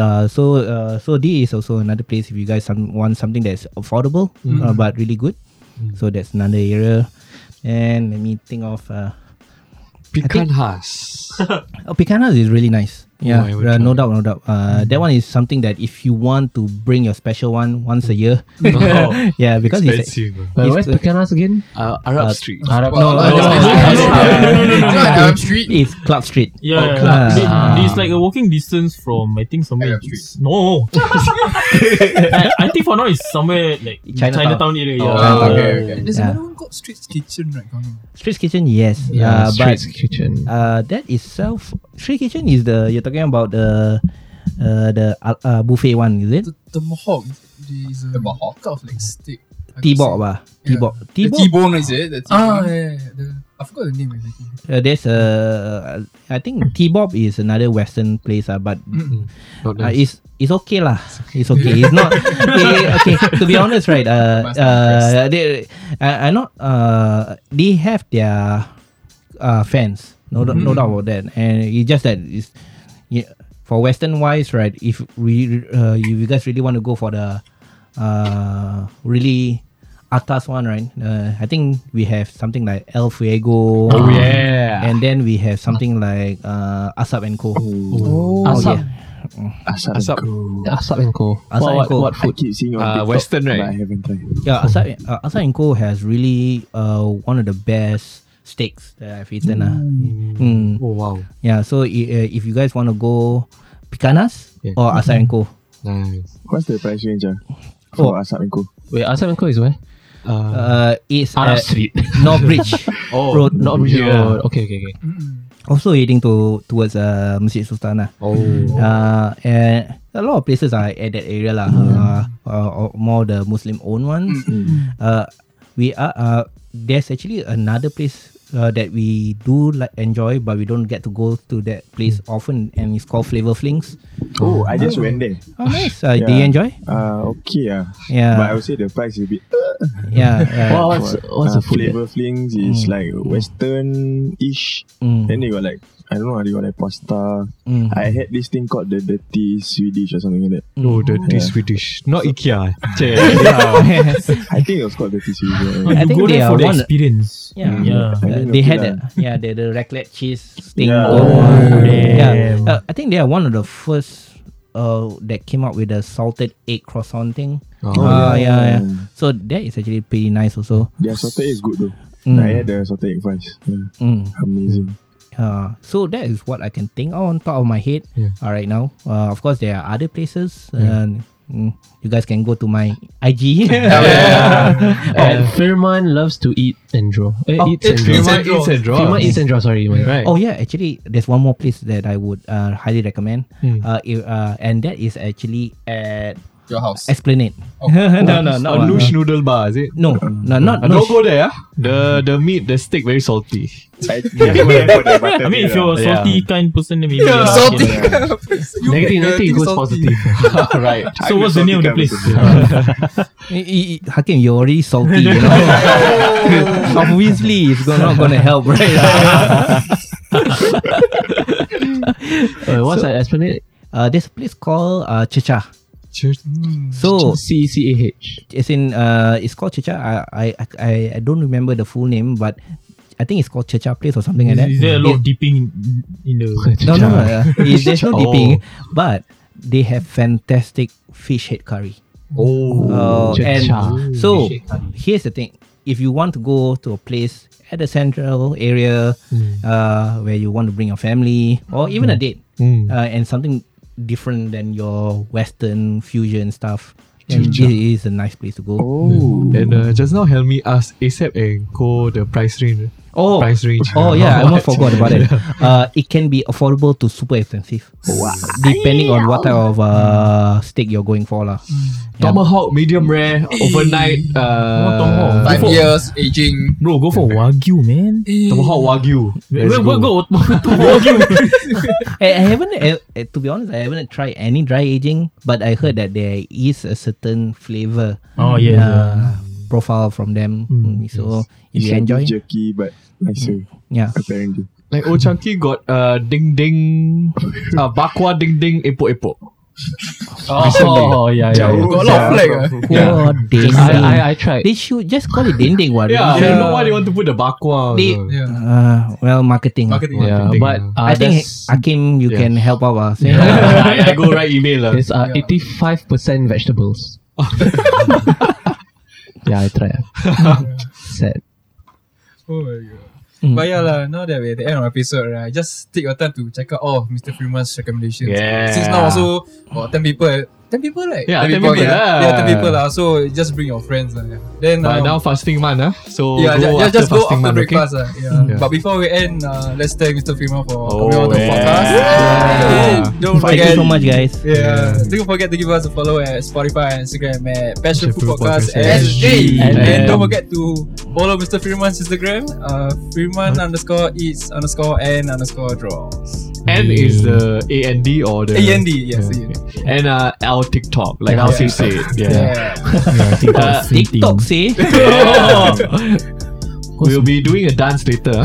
Uh, so uh, so this is also another place if you guys some, want something that's affordable uh, but really good. So that's another area. And let me think of uh, Picanhas. oh, Picanhas is really nice. Yeah, uh, no doubt, no doubt. Uh, mm-hmm. That one is something that if you want to bring your special one once a year, oh, yeah, because expensive. it's. Uh, where's Picanhas again? Uh, Arab Street. Arab. No, no, no, no, Arab Street. It's Club Street. Yeah, oh, Club. They, it's like a walking distance from I think somewhere. Arab Street. No, I, I, think for now it's somewhere like Chinatown, Chinatown area. Oh, yeah. okay, okay. There's another one called Street's Kitchen, right? Street Kitchen, yes. Yeah, Street's Kitchen. Uh, that itself, Street Kitchen is the you're talking about the uh, the uh, uh, buffet one, is it? The, the Mohawk is a The Mohawk? kind of like steak. I T-Bok, could say. bah. Yeah. T-Bok. The T-Bok. T-bone is it? The T-bone? Ah, yeah, yeah, yeah. The, I forgot the name exactly. Uh, there's a, I think T-Bob is another Western place, uh, but Not uh, it's it's okay lah. It's okay. It's not okay, okay. To be honest, right? Uh, Must uh, they, I, I not. Uh, they have their uh fans. No, dou- no doubt about that. And it's just that it's yeah, for Western wise, right? If we uh, if you guys really want to go for the uh really atas one, right? Uh, I think we have something like El Fuego. Oh, yeah. And then we have something like uh, Asap and Co. Oh, Asap. yeah. Asap. Asap. Asap and Co. Asap what, and Co. What, what I food? keep seeing on Uh, TikTok, Western, right? I haven't tried. Yeah, Asap, uh, Asap and Co has really uh, one of the best steaks that I've eaten. ah. Mm. Oh, wow. Yeah, so i- uh, if you guys want to go Picanhas Yeah. or Asap and Co. Nice. What's the price range ah, Oh. for Asap and Co? Wait, Asap and Co is where? Uh, Uh, it's Arab at Street. North Bridge oh, Road. Not Bridge Yeah. Road. Okay, okay, okay. Also heading to towards uh, Masjid Sultanah. Oh. Uh, and a lot of places are at that area lah. Uh, uh, more the Muslim owned ones. Uh, we are uh, there's actually another place uh, that we do like enjoy, but we don't get to go to that place often, and it's called Flavor Flings. Oh, I just went there. Oh, nice. Uh, Do you Yeah. enjoy? Uh, okay ah. Yeah. But I would say the price is a bit. Yeah. yeah. What, what's, what's uh, food? there? flavor flings is like Western-ish. Mm. Then they got like I don't know, they got like pasta. Mm. I had this thing called the dirty Swedish or something like that. Oh, dirty Yeah. Swedish. Not Ikea. I think it was called dirty Swedish. Yeah. I you think go they there are for the one- experience. Yeah. Yeah. I Uh, think they had lah. that, yeah, the, the raclette cheese thing. Yeah. Oh, yeah. Uh, I think they are one of the first uh, that came up with the salted egg croissant thing. Oh, Uh, yeah. yeah, yeah. So that is actually pretty nice also. Their sauté is good though. Mm. I had the sauté egg fries. Yeah. Mm. Amazing. Uh, so that is what I can think of on top of my head Yeah. uh, right now. Uh, of course, there are other places. And mm, you guys can go to my IG. yeah. And Firman loves to eat and draw. Eh, eats and draw. Firman eats and draws. Firman eats and draw, sorry. my- Right. Oh yeah, actually, there's one more place that I would uh, highly recommend. Hmm. Uh, if, uh, and that is actually at Your house. Esplanade. Oh. no, no, no, A Noosh Noodle Bar, is it? no, no, not Uh, don't go there. ah. The the meat, the steak very salty. I I went for the butter I mean, if you're a Yeah. salty kind person, then maybe. Yeah, you're salty. okay. You Negative, make goes salty. positive. right. So what's the name of the place? Hakim, you're already salty. You know? Obviously, it's go- not gonna help, right? Uh, what's that Esplanade? uh, there's a place called uh, Chicha. Church. So C C A H. as in uh it's called Chicha. I, I I I don't remember the full name, but I think it's called Chicha Place or something like that. Is there a lot of dipping in, in the? no, no, no. Uh, it- there's no Oh. dipping, but they have fantastic fish head curry. Oh. Uh, and Chicha. so Fish head curry. here's the thing: if you want to go to a place at the central area, uh, where you want to bring your family or even a date, Mm. uh, and something different than your Western fusion stuff, Chicha. it is a nice place to go. Oh. And uh, just now Helmi asked ASAP and Co the price range. Oh, Price range. Oh yeah, I almost forgot about it. Uh, it can be affordable to super expensive, depending on what type of uh, steak you're going for, lah. Yeah. Tomahawk, medium rare, overnight. Uh, Tomahawk? Five Before- years aging. Bro, go for wagyu, man. Tomahawk Wagyu. Where, Let's where, go. go? wagyu. I, I haven't, uh, uh, to be honest, I haven't tried any dry aging, but I heard that there is a certain flavor oh yeah. uh, profile from them. Mm, so if It's you enjoy, jerky, but nicer, yeah. apparently. Like Old Chunky got uh, ding ding, uh, bakwa ding ding epok epok. Oh, yeah, yeah. Jauh. yeah. Got a lot of flag. ah. Oh, dendeng. I, I, I tried. They should just call it dendeng. What? Yeah, I Yeah. don't know why they want to put the bakwa. They-. Yeah. Uh, well, marketing. Marketing. yeah, marketing, but yeah. uh, I think Akim, you Yeah. can help out. Uh, say, I, I go write email. Uh. It's uh, Yeah. 85% vegetables. yeah, I tried. Sad. Oh my god. Mm. But yeah, lah, now that we're at the end of the episode, right, just take your time to check out all of Mr. Freeman's recommendations. Yeah. Since now also, oh, 10 people, 10 people, right? Yeah, 10 people, yeah. lah. Yeah, 10 people, lah. So just bring your friends. lah. yeah. Then, But um, now fasting month, huh? so yeah, go ju- ju- just go fasting after month, breakfast. okay? lah. yeah. Yeah. But before we end, uh, let's thank Mr. Firman for Oh, coming on the yeah. podcast. Yeah. Don't Thank forget. you so much, guys. Yeah. Don't forget to give us a follow at Spotify and Instagram at Passion Passion Food Food Podcast Podcast SG. SG. And, And- don't forget to follow Mr. Firman's Instagram, uh, Firman underscore eats underscore and underscore draws. N is the A N D or the A N D, yes. Yeah. A-N-D. And uh, our TikTok, like Yeah. how you say it. Yeah. Yeah. Yeah, TikTok, Uh. TikTok say. We'll be doing a dance later.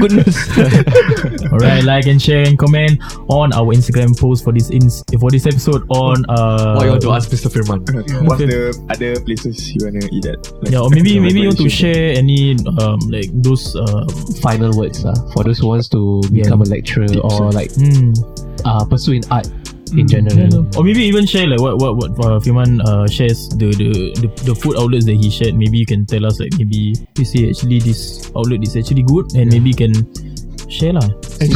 Goodness. Alright, like and share and comment on our Instagram post for this ins- for this episode on uh what you want to ask Mr. Firman? What's the other places you wanna eat at? Like, Yeah, or maybe maybe you want to share any um like those um Final words uh, for those who wants to become a lecturer or like hmm, uh, pursue in art in yeah, general. or maybe even share like what what what uh, Firman uh, shares the, the the the food outlets that he shared. Maybe you can tell us like maybe you say actually this outlet is actually good and maybe you can share lah. And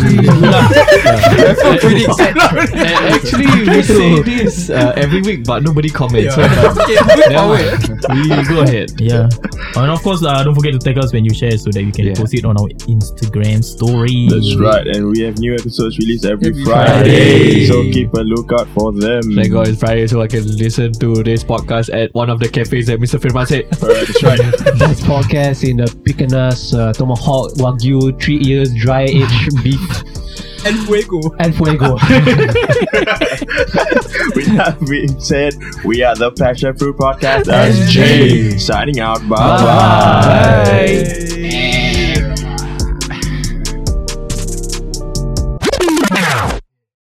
actually, we say this uh, every week, but nobody comments. So, Okay, moving never forward. mind. we go ahead. Yeah, and of course uh, don't forget to tag us when you share so that we can Yeah. post it on our Instagram story. That's right, and we have new episodes released every, Every Friday. Friday. So keep a lookout for them. Thank God it's Friday, so I can listen to this podcast at one of the cafes that Mr. Firman said. Alright, that's right. Best podcast in the Picanhas, uh, Tomahawk, Wagyu, three years, dry aged beef, And Fuego. and Fuego. With that being said, we are the Passion Fruit Podcast SG. Signing out. Bye. Bye bye.